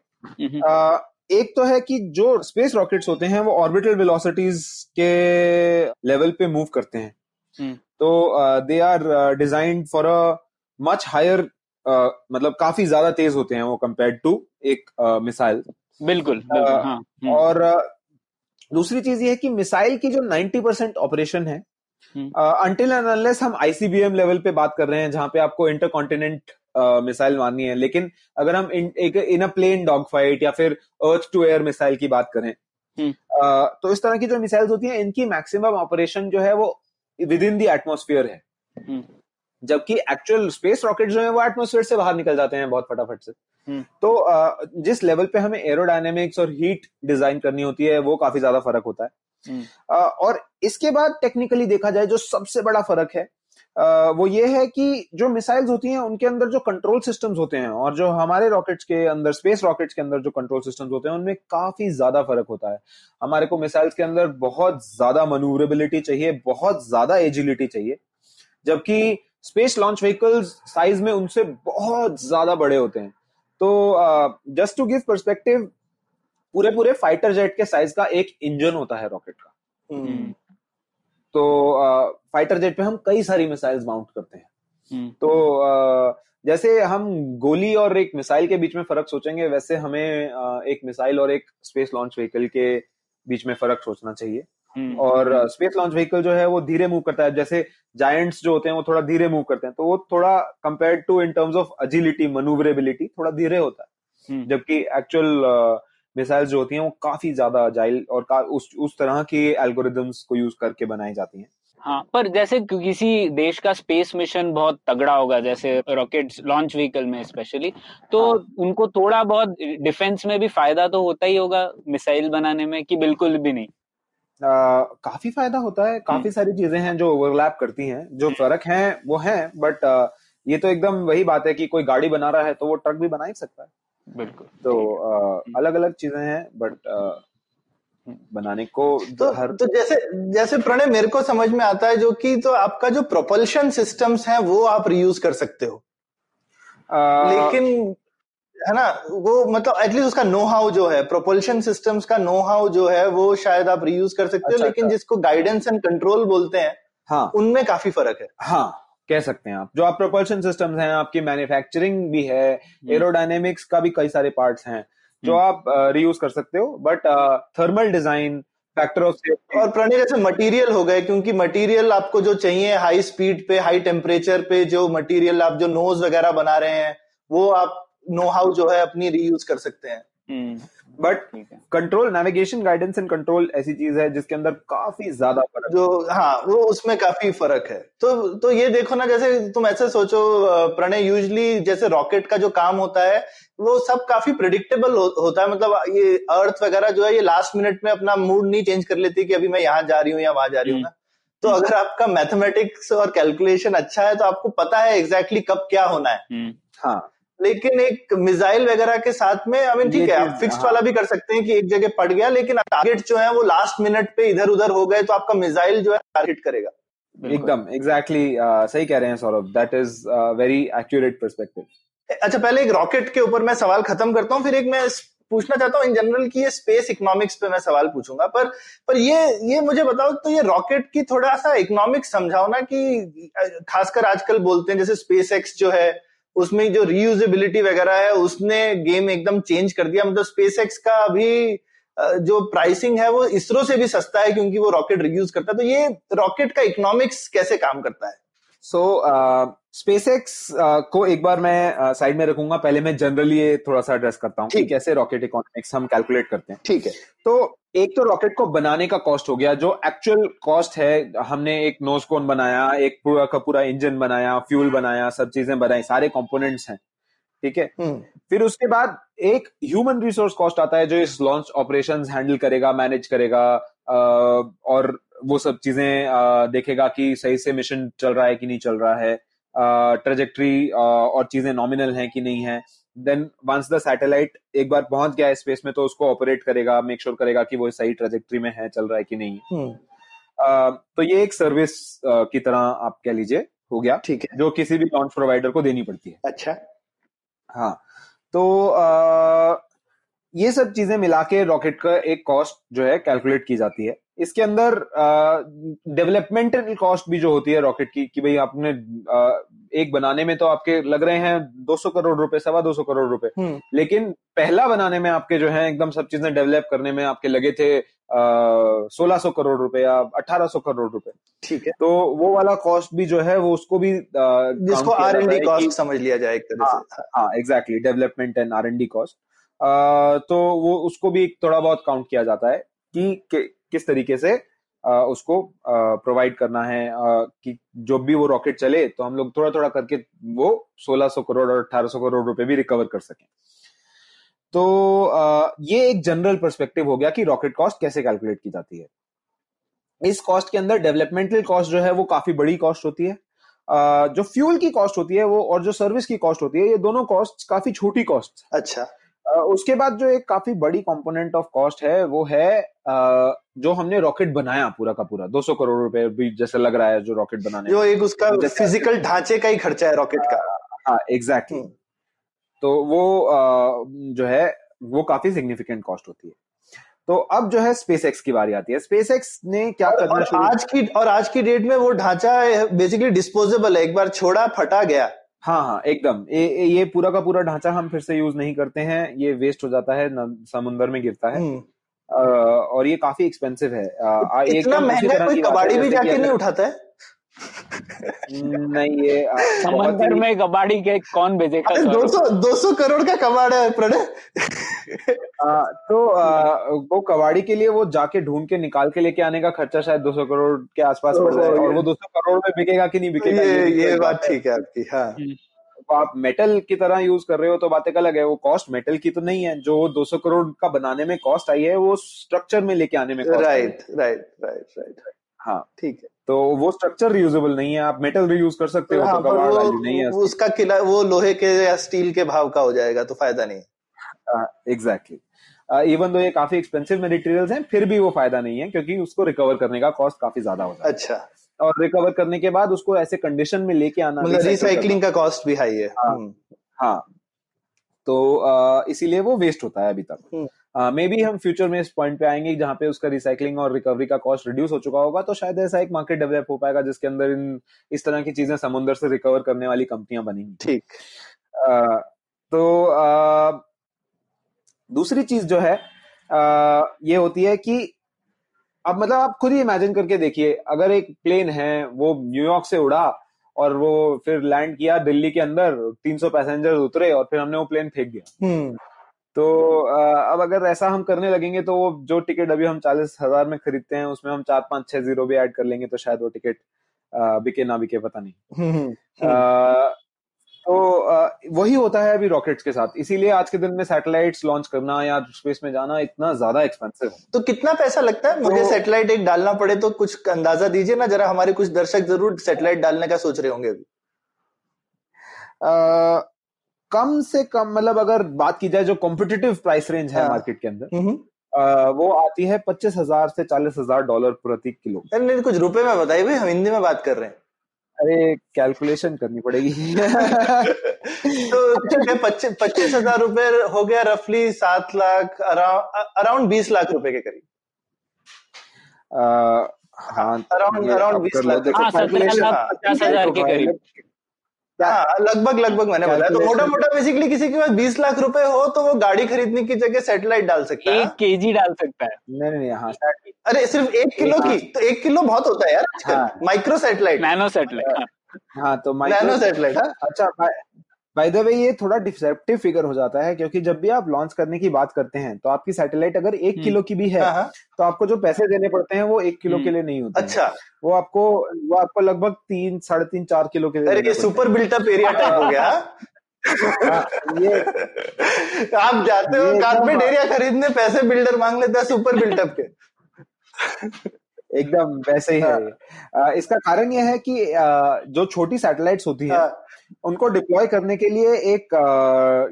एक तो है कि जो स्पेस रॉकेट्स होते हैं वो ऑर्बिटल वेलोसिटीज के लेवल पे मूव करते हैं। हम्म। तो they are designed for a much higher मतलब काफ़ी ज़्यादा तेज होते हैं वो कंपेयर टू एक मिसाइल बिल्कुल बिल्कुल अ, हाँ हम्म, और दूसरी चीज़ ये है कि मिसाइल की जो 90 परसेंट ऑपरेशन है। अंटिल एंड अनलेस हम आईसीबीएम लेवल पे बात कर रहे हैं जहाँ पे आपको इंटर इंटरकॉन्टिनेंट मिसाइल माननी है लेकिन अगर हम इन, एक in a plane dogfight या फिर अर्थ टू एयर मिसाइल की बात करें हम्म। अ, तो इस तरह की जो मिसाइल्स होती हैं इनकी मैक्सिमम ऑपरेशन जो है वो विद इन द एटमोस्फियर है हम्म। जबकि एक्चुअल स्पेस रॉकेट जो है वो एटमोस्फेयर से बाहर निकल जाते हैं बहुत फटाफट से हम्म। तो अ, जिस लेवल पे हमें एरोडायनेमिक्स और हीट डिज़ाइन करनी होती है वो काफ़ी ज़्यादा फ़र्क होता है हम्म। अ, और इसके बाद टेक्निकली देखा जाए जो सबसे बड़ा फ़र्क है वो ये है कि जो मिसाइल्स होती हैं उनके अंदर जो कंट्रोल सिस्टम्स होते हैं और जो हमारे रॉकेट्स के अंदर स्पेस रॉकेट्स के अंदर जो कंट्रोल सिस्टम्स होते हैं उनमें काफ़ी ज़्यादा फ़र्क होता है। हमारे को मिसाइल्स के अंदर बहुत ज़्यादा मनूवरेबिलिटी चाहिए बहुत ज़्यादा एजिलिटी चाहिए जबकि स्पेस लॉन्च व्हीकल्स साइज़ में उनसे बहुत ज़्यादा बड़े होते हैं। तो जस्ट टू गिव परस्पेक्टिव पूरे पूरे फाइटर जेट के साइज़ का एक इंजन होता है रॉकेट का। हम्म, तो फाइटर जेट पे हम कई सारी मिसाइल्स माउंट करते हैं। हम्म, तो अ, जैसे हम गोली और एक मिसाइल के बीच में फ़र्क सोचेंगे वैसे हमें अ, एक मिसाइल और एक स्पेस लॉन्च व्हीकल के बीच में फ़र्क सोचना चाहिए। हम्म, और स्पेस लॉन्च व्हीकल जो है वो धीरे मूव करता है। जैसे जायंट्स जो होते हैं वो थोड़ा धीरे मूव करते हैं तो वो थोड़ा compare to in terms of agility maneuverability थोड़ा धीरे होता है। हम्म, जबकि एक्चुअल मिसाइल्स जो होती हैं वो काफ़ी ज़्यादा अजाइल और उस उस तरह की एल्गोरिदम्स को यूज़ करके बनाई जाती हैं। हाँ पर जैसे किसी देश का स्पेस मिशन बहुत तगड़ा होगा जैसे रॉकेट लॉन्च व्हीकल में स्पेशली तो हाँ। उनको थोड़ा बहुत डिफेंस में भी फ़ायदा तो होता ही होगा मिसाइल बनाने में कि बिल्कुल भी नहीं। आ, काफ़ी फ़ायदा होता है काफ़ी सारी चीज़ें हैं जो ओवरलैप करती हैं जो फ़र्क हैं वो हैं बट ये तो एकदम वही बात है कि कोई गाड़ी बना रहा है तो वो ट्रक भी बना ही सकता है। बिल्कुल। तो अलग अलग चीज़ें हैं बट बनाने को तो हर तो जैसे जैसे प्रणय मेरे को समझ में आता है जो कि तो आपका जो प्रोपल्शन सिस्टम्स हैं वो आप रियूज कर सकते हो। आ, लेकिन है ना वो मतलब एटलीस्ट उसका नो हाउ जो है प्रोपल्शन सिस्टम्स का नो हाउ जो है वो शायद आप रियूज कर सकते अच्छा, हो लेकिन अच्छा। जिसको गाइडेंस एंड कंट्रोल बोलते हैं हाँ। उनमें काफ़ी फ़र्क है। हाँ। कह सकते हैं आप। जो आप प्रोपल्शन सिस्टम्स हैं आपकी मैन्युफैक्चरिंग भी है एरोडायनेमिक्स का भी कई सारे पार्ट्स हैं जो आप रीयूज कर सकते हो but thermal design factor of और प्रणय जैसे मटेरियल हो गए क्योंकि मटेरियल आपको जो चाहिए हाई स्पीड पे हाई टेम्परेचर पे जो मटेरियल आप जो नोज़ वगैरह बना रहे हैं वो आप नो हाउ जो है अपनी रीयूज कर सकते हैं। हम्म, but control navigation guidance and control ऐसी चीज़ है जिसके अंदर काफ़ी ज़्यादा फ़र्क जो हाँ वो उसमें काफ़ी फ़र्क है। तो तो ये देखो ना जैसे तुम ऐसे सोचो प्रणय यूजली जैसे रॉकेट का जो काम होता है वो सब काफ़ी प्रिडिक्टेबल हो, होता है। मतलब ये अर्थ वगैरह जो है ये लास्ट मिनट में अपना मूड नहीं चेंज कर लेती कि अभी मैं यहाँ जा रही हूँ या वहाँ जा रही हूँ ना। तो अगर आपका मैथमेटिक्स और कैलकुलेशन अच्छा है तो आपको पता है एग्जैक्टली exactly कब क्या होना है। हम्म, हाँ। लेकिन एक मिसाइल वगैरह के साथ में आई मीन ठीक है आप चीज़, फिक्स्ड हाँ। वाला भी कर सकते हैं कि एक जगह पड़ गया लेकिन टारगेट जो है वो लास्ट मिनट पे इधर उधर हो गए तो आपका मिसाइल जो है टारगेट करेगा। एकदम एग्जैक्टली सही कह रहे हैं Saurabh. That is very accurate perspective अच्छा पहले एक रॉकेट के ऊपर मैं सवाल खत्म करता हूँ फिर एक मैं पूछना चाहता हूँ इन जनरल की ये स्पेस इकोनॉमिक्स पे मैं सवाल पूछूँगा पर पर ये ये मुझे बताओ तो ये रॉकेट की थोड़ा सा इकोनॉमिक्स समझाओ ना कि खासकर आजकल बोलते हैं जैसे स्पेस एक्स जो है उसमें जो रीयूजिलिटी वगैरह है, उसने गेम एकदम चेंज कर दिया। मतलब स्पेस का अभी जो प्राइसिंग है, वो इसरो से भी सस्ता है क्योंकि वो रॉकेट रियूज करता है। तो ये रॉकेट का इकोनॉमिक्स कैसे काम करता है? सो स्पेस एक्स को एक बार मैं साइड में रखूँगा पहले मैं जनरली ये थोड़ा सा एड्रेस करता हूँ। कि कैसे रॉकेट इकोनॉमिक्स हम कैलकुलेट करते हैं। ठीक है। तो एक तो रॉकेट को बनाने का कॉस्ट हो गया जो एक्चुअल कॉस्ट है हमने एक नोज़ कोन बनाया एक पूरा का पूरा इंजन बनाया फ्यूल बनाया सब चीज़ें बनाई सारे कंपोनेंट्स हैं। ठीक है? हम्म। फिर उसके बाद एक ह्यूमन रिसोर्स कॉस्ट आता है जो इस लॉन्च ऑपरेशंस हैंडल करेगा मैनेज करेगा और वो सब चीज़ें देखेगा कि सही से मिशन चल रहा है कि नहीं चल रहा है। ट्रेजेक्ट्री और चीज़ें नॉमिनल हैं कि नहीं है। देन वंस द सैटेलाइट एक बार पहुँच गया स्पेस में तो उसको ऑपरेट करेगा मेक श्योर करेगा कि वो सही ट्रेजेक्ट्री में है चल रहा है कि नहीं हम्म। अ, तो ये एक सर्विस की तरह आप कह लीजिए हो गया ठीक है। जो किसी भी लॉन्च प्रोवाइडर को देनी पड़ती है। अच्छा। हाँ तो आ, ये सब चीज़ें मिला के रॉकेट का एक कॉस्ट जो है कैलकुलेट की जाती है। इसके अंदर डेवलपमेंटल कॉस्ट भी जो होती है रॉकेट की कि भाई आपने आ, एक बनाने में तो आपके लग रहे हैं 200 करोड़ रुपए सवा 200 करोड़ रुपए। हम्म। लेकिन पहला बनाने में आपके जो है एकदम सब चीज़ें डेवलप करने में आपके लगे थे सोलह सौ करोड़ रुपए या अठारह सौ करोड़ रुपए। ठीक है। तो वो वाला कॉस्ट भी जो है वो उसको भी आ, जिसको आर एन डी कॉस्ट समझ लिया जाए एक तरह से। हाँ exactly development and R N D cost तो वो उसको भी थोड़ा बहुत काउंट किया जाता है कि किस तरीके से उसको प्रोवाइड करना है कि जो भी वो रॉकेट चले तो हम लोग थोड़ा थोड़ा करके वो 1600 करोड़ और 1800 करोड़ रुपए भी रिकवर कर सकें। तो ये एक जनरल पर्सपेक्टिव हो गया कि रॉकेट कॉस्ट कैसे कैलकुलेट की जाती है। इस कॉस्ट के अंदर डेवलपमेंटल कॉस्ट जो है वो काफ़ी बड़ी कॉस्ट होती है। जो फ्यूल की कॉस्ट होती है वो और जो सर्विस की कॉस्ट होती है, ये दोनों कॉस्ट काफ़ी छोटी कॉस्ट अच्छा। उसके बाद जो एक काफ़ी बड़ी कंपोनेंट ऑफ़ कॉस्ट है वो है जो हमने रॉकेट बनाया पूरा का पूरा 200 करोड़ रुपए भी जैसे लग रहा है जो रॉकेट बनाने जो एक उसका फ़िज़िकल ढांचे का ही खर्चा है रॉकेट का। हाँ एग्जैक्टली हम्म। तो वो जो है वो काफ़ी सिग्निफिकेंट कॉस्ट होती है। तो अब जो है स्पेस एक्स की बारी आती है। स्पेस एक्स ने क्या और, करना और आज की और आज की डेट में वो ढांचा बेसिकली डिस्पोजेबल है। एक बार छोड़ा फटा गया। हाँ हाँ एकदम। ये ये पूरा का पूरा ढांचा हम फिर से यूज़ नहीं करते हैं। ये वेस्ट हो जाता है समुन्द्र में गिरता है। आ, और ये काफ़ी एक्सपेंसिव है। आ- इतना महँगा कोई कबाड़ी भी जाके नहीं उठाता है? नहीं ये समंदर में कबाड़ी के कौन भेजेगा अरे सौरभ? 200 200 करोड़ का कबाड़ है प्रणय। तो आ, वो कबाड़ी के लिए वो जाके ढूंढ के निकाल के लेके आने का खर्चा शायद 200 करोड़ के आसपास पड़ जाए और वो 200 करोड़ में बिकेगा कि नहीं बिकेगा ये ये बात ठीक है आपकी हाँ। आप मेटल की तरह यूज़ कर रहे हो तो बात एक अलग है वो कॉस्ट मेटल की तो नहीं है जो 200 करोड़ का बनाने में कॉस्ट आई है वो स्ट्रक्चर में लेके आने में cost right right right right हाँ। ठीक है। तो वो स्ट्रक्चर रियूजेबल नहीं है आप मेटल रियूज कर सकते हो हाँ तो वो, नहीं है उसका। किला वो लोहे के या स्टील के भाव का हो जाएगा तो फ़ायदा नहीं एग्जैक्टली इवन दो ये काफ़ी एक्सपेंसिव मटेरियल्स हैं फिर भी वो फ़ायदा नहीं है क्योंकि उसको रिकवर करने का कॉस्ट काफ़ी ज़्यादा होता है। अच्छा। और रिकवर करने के बाद उसको ऐसे कंडीशन में लेके आना मतलब रिसाइकलिंग का कॉस्ट भी हाई है। हाँ। हम्म, हाँ। तो इसीलिए वो वेस्ट होता है अभी हम्म। तक मे बी हम फ्यूचर में इस पॉइंट पे आएँगे जहाँ पे उसका रिसाइकलिंग और रिकवरी का कॉस्ट रिड्यूस हो चुका होगा तो शायद ऐसा एक मार्केट डेवलप हो पाएगा जिसके अंदर इन इस तरह की चीज़ें समुद्र से रिकवर करने वाली कंपनियाँ बनेंगी। ठीक। अ, तो अ, दूसरी चीज़ जो है ये होती है कि अब मतलब आप खुद ही इमेजिन करके देखिए अगर एक प्लेन है वो न्यूयॉर्क से उड़ा और वो फिर लैंड किया दिल्ली के अंदर 300 पैसेंजर उतरे और फिर हमने वो प्लेन फेंक दिया। हम्म। तो अब अगर ऐसा हम करने लगेंगे तो वो जो टिकट अभी हम चालीस हज़ार में खरीदते हैं उसमें हम चार पाँच छह ज़ीरो भी ऐड कर लेंगे तो शायद वो टिकट बिके ना बिके पता नहीं। हम्म, हम्म, अ, तो वही होता है अभी रॉकेट्स के साथ। इसीलिए आज के दिन में सैटेलाइट्स लॉन्च करना या स्पेस में जाना इतना ज़्यादा एक्सपेंसिव है। तो कितना पैसा लगता है? मुझे तो- सैटेलाइट एक डालना पड़े तो कुछ अंदाज़ा दीजिए ना जरा हमारे कुछ दर्शक ज़रूर सैटेलाइट डालने का सोच रहे होंगे अभी। कम से कम मतलब अगर बात की जाए जो कॉम्पिटिटिव प्राइस रेंज है हाँ। मार्केट के अंदर वो आती है पच्चीस हज़ार से चालीस हज़ार डॉलर प्रति किलो अरे नहीं कुछ रुपए में बताइए भाई हम हिंदी में बात कर रहे हैं अरे कैलकुलेशन करनी पड़ेगी (laughs) तो (laughs) पच्चीस पच्चीस हज़ार रुपए हो गया रफली सात लाख अराउंड बीस लाख रुपए के करीब अ, हाँ Around- ये around आप 20 कर लो। लाख। देखो, हाँ हाँ, पचास हज़ार के करीब हाँ लगभग लगभग मैंने बताया। तो मोटा मोटा बेसिकली किसी के पास बीस लाख रुपए हो तो वो गाड़ी खरीदने की जगह सेटेलाइट डाल सकता है। एक केजी डाल सकता है। नहीं नहीं हाँ। अरे सिर्फ़ एक किलो की? तो एक किलो बहुत होता है यार हाँ। माइक्रो सेटेलाइट नैनो सेटेलाइट हाँ। तो नैनो माइक्रो सैटेलाइट अच्छा बाय द वे ये थोड़ा डिसेप्टिव फिगर हो जाता है क्योंकि जब भी आप लॉन्च करने की बात करते हैं तो आपकी सैटेलाइट अगर एक हम्म। किलो की भी है हाँ, हाँ। तो आपको जो पैसे देने पड़ते हैं वो एक किलो के लिए नहीं होते अच्छा वो आपको वो आपको लगभग तीन साढ़े तीन चार किलो के लिए अरे ये सुपर बिल्टअप एरिया टाइप हो गया हाँ? हैं। ये आप जाते हो कारपेट एरिया खरीदने पैसे बिल्डर मांग लेते हैं सुपर बिल्डअप के एकदम वैसे ही है इसका कारण यह है कि जो छोटी सैटेलाइट्स होती हाँ, उनको डिप्लॉय करने के लिए एक आ,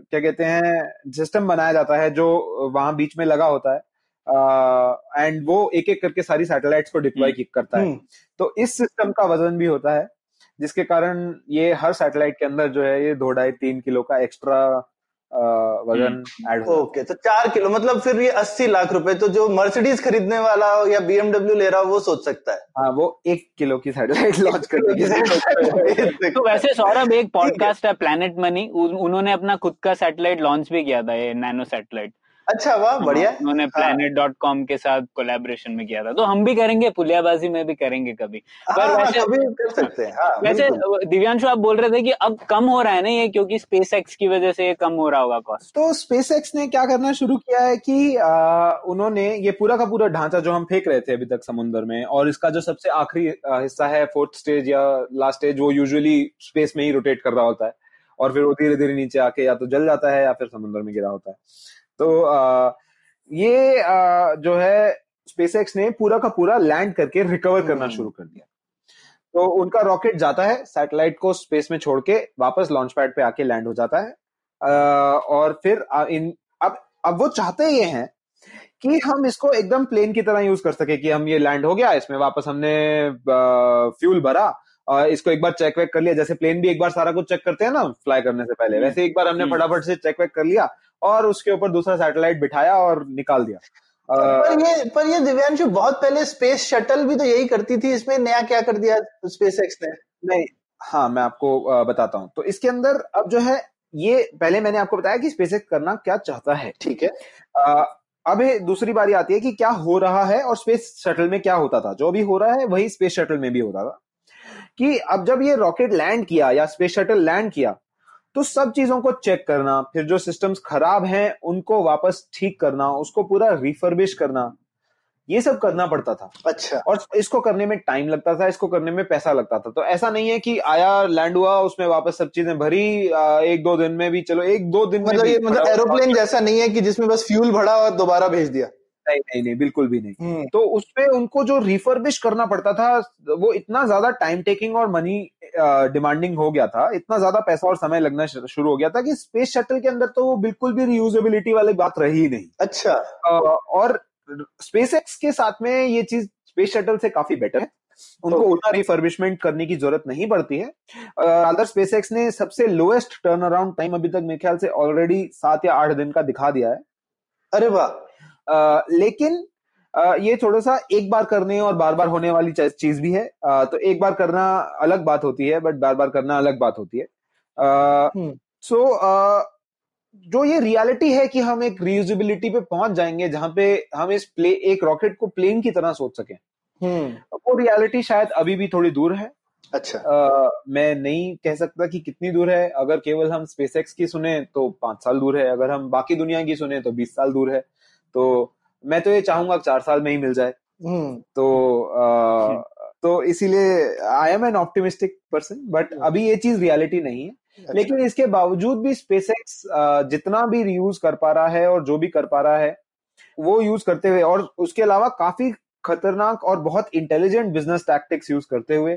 क्या कहते हैं सिस्टम बनाया जाता है जो वहाँ बीच में लगा होता है। एंड वो एक एक करके सारी सैटेलाइट्स को डिप्लॉय करता है। हम्म, तो इस सिस्टम का वज़न भी होता है जिसके कारण ये हर सैटेलाइट के अंदर जो है ये दो ढाई तीन किलो का एक्स्ट्रा वज़न ऐड हो ओके तो चार किलो मतलब फिर ये अस्सी लाख रुपए तो जो मर्सिडीज खरीदने वाला हो या बीएमडब्ल्यू ले रहा हो वो सोच सकता है। हाँ वो एक किलो की सैटेलाइट लॉन्च करने की तो वैसे सौरभ एक पॉडकास्ट है। प्लेनेट मनी उन्होंने अपना खुद का सैटेलाइट लॉन्च भी किया था ये नैनो सैटेलाइट अच्छा वाह बढ़िया। उन्होंने प्लेनेट डॉट कॉम के साथ कोलैबोरेशन में किया था। तो हम भी करेंगे पुलियाबाजी में भी करेंगे कभी। पर हाँ, वैसे कभी कर सकते हैं। हाँ, वैसे दिव्यांशु आप बोल रहे थे कि अब कम हो रहा है ना ये क्योंकि स्पेस एक्स की वजह से ये कम हो रहा होगा कॉस्ट तो स्पेसएक्स ने क्या करना शुरू किया है कि आ, उन्होंने ये पूरा का पूरा ढांचा जो हम फेंक रहे थे अभी तक समुद्र में और इसका जो सबसे आखिरी हिस्सा है फोर्थ स्टेज या लास्ट स्टेज वो यूजुअली स्पेस में ही रोटेट कर रहा होता है। और फिर वो धीरे धीरे नीचे आके या तो जल जाता है या फिर समुद्र में गिरा होता है। तो आ, ये आ, जो है स्पेसएक्स ने पूरा का पूरा लैंड करके रिकवर करना हम्म। शुरू कर दिया तो उनका रॉकेट जाता है सैटेलाइट को स्पेस में छोड़ के वापस लॉन्च पैड पे आके लैंड हो जाता है अ, और फिर इन अब अब वो चाहते ये हैं कि हम इसको एकदम प्लेन की तरह यूज़ कर सके कि हम ये लैंड हो गया इसमें वापस हमने फ्यूल भरा इसको एक बार चेक वेक कर लिया। जैसे प्लेन भी एक बार सारा कुछ चेक करते हैं ना फ्लाई करने से पहले। वैसे एक बार हमने हम्म। फटाफट से चेक वेक कर लिया और उसके ऊपर दूसरा सैटेलाइट बिठाया और निकाल दिया। पर ये पर ये दिव्यांशु बहुत पहले स्पेस शटल भी तो यही करती थी इसमें नया क्या कर दिया स्पेस एक्स ने? नहीं हाँ मैं आपको बताता हूँ। तो इसके अंदर अब जो है ये पहले मैंने आपको बताया कि स्पेसएक्स करना क्या चाहता है। ठीक है। अ, अब दूसरी बारी आती है कि क्या हो रहा है और स्पेस शटल में क्या होता था। जो भी हो रहा है वही स्पेस शटल में भी होता था। कि अब जब ये रॉकेट लैंड किया या स्पेस शटल लैंड किया तो सब चीज़ों को चेक करना फिर जो सिस्टम्स खराब हैं उनको वापस ठीक करना उसको पूरा रिफर्बिश करना ये सब करना पड़ता था। अच्छा। और इसको करने में टाइम लगता था इसको करने में पैसा लगता था। तो ऐसा नहीं है कि आया लैंड हुआ उसमें वापस सब चीज़ें भरी एक दो दिन में भी चलो एक दो दिन में मतलब भी ये मतलब एरोप्लेन जैसा नहीं है कि जिसमें बस फ्यूल भरा और दोबारा भेज दिया। नहीं नहीं नहीं बिल्कुल भी नहीं। हम्म, तो उसपे उनको जो रिफर्बिश करना पड़ता था वो इतना ज़्यादा टाइम टेकिंग और मनी डिमांडिंग हो गया था इतना ज़्यादा पैसा और समय लगना शुरू हो गया था कि स्पेस शटल के अंदर तो वो बिल्कुल भी रियूजेबिलिटी वाली बात रही नहीं। अच्छा। और स्पेस एक्स के साथ में ये चीज़ स्पेस शटल से काफ़ी बेटर है। उनको. उतना रिफर्बिशमेंट करने की ज़रूरत नहीं पड़ती है। अदर स्पेस एक्स ने सबसे लोएस्ट टर्न अराउंड टाइम अभी तक मेरे ख्याल से ऑलरेडी सात या आठ दिन का दिखा दिया है। अरे वाह! अ, लेकिन अ, ये थोड़ा सा एक बार करने और बार बार होने वाली चीज़ भी है। अ, तो एक बार करना अलग बात होती है बट बार बार करना अलग बात होती है। हम्म। सो जो ये रियलिटी है कि हम एक रियूजेबिलिटी पे पहुँच जाएँगे जहाँ पे हम इस प्ले एक रॉकेट को प्लेन की तरह सोच सकें। हम्म। वो रियलिटी शायद अभी भी थोड़ी दूर है। अच्छा। अ, मैं नहीं कह सकता कि कितनी दूर है। अगर केवल हम स्पेसएक्स की सुने तो पाँच साल दूर है। अगर हम बाकी दुनिया की सुने तो बीस साल दूर है। तो मैं तो ये चाहूँगा चार साल में ही मिल जाए। हम्म। तो अ, तो इसीलिए I am an optimistic person but अभी ये चीज़ रियलिटी नहीं है। अच्छा। लेकिन इसके बावजूद भी स्पेसएक्स जितना भी यूज़ कर पा रहा है और जो भी कर पा रहा है वो यूज़ करते हुए और उसके अलावा काफ़ी खतरनाक और बहुत इंटेलिजेंट बिज़नेस टैक्टिक्स यूज़ करते हुए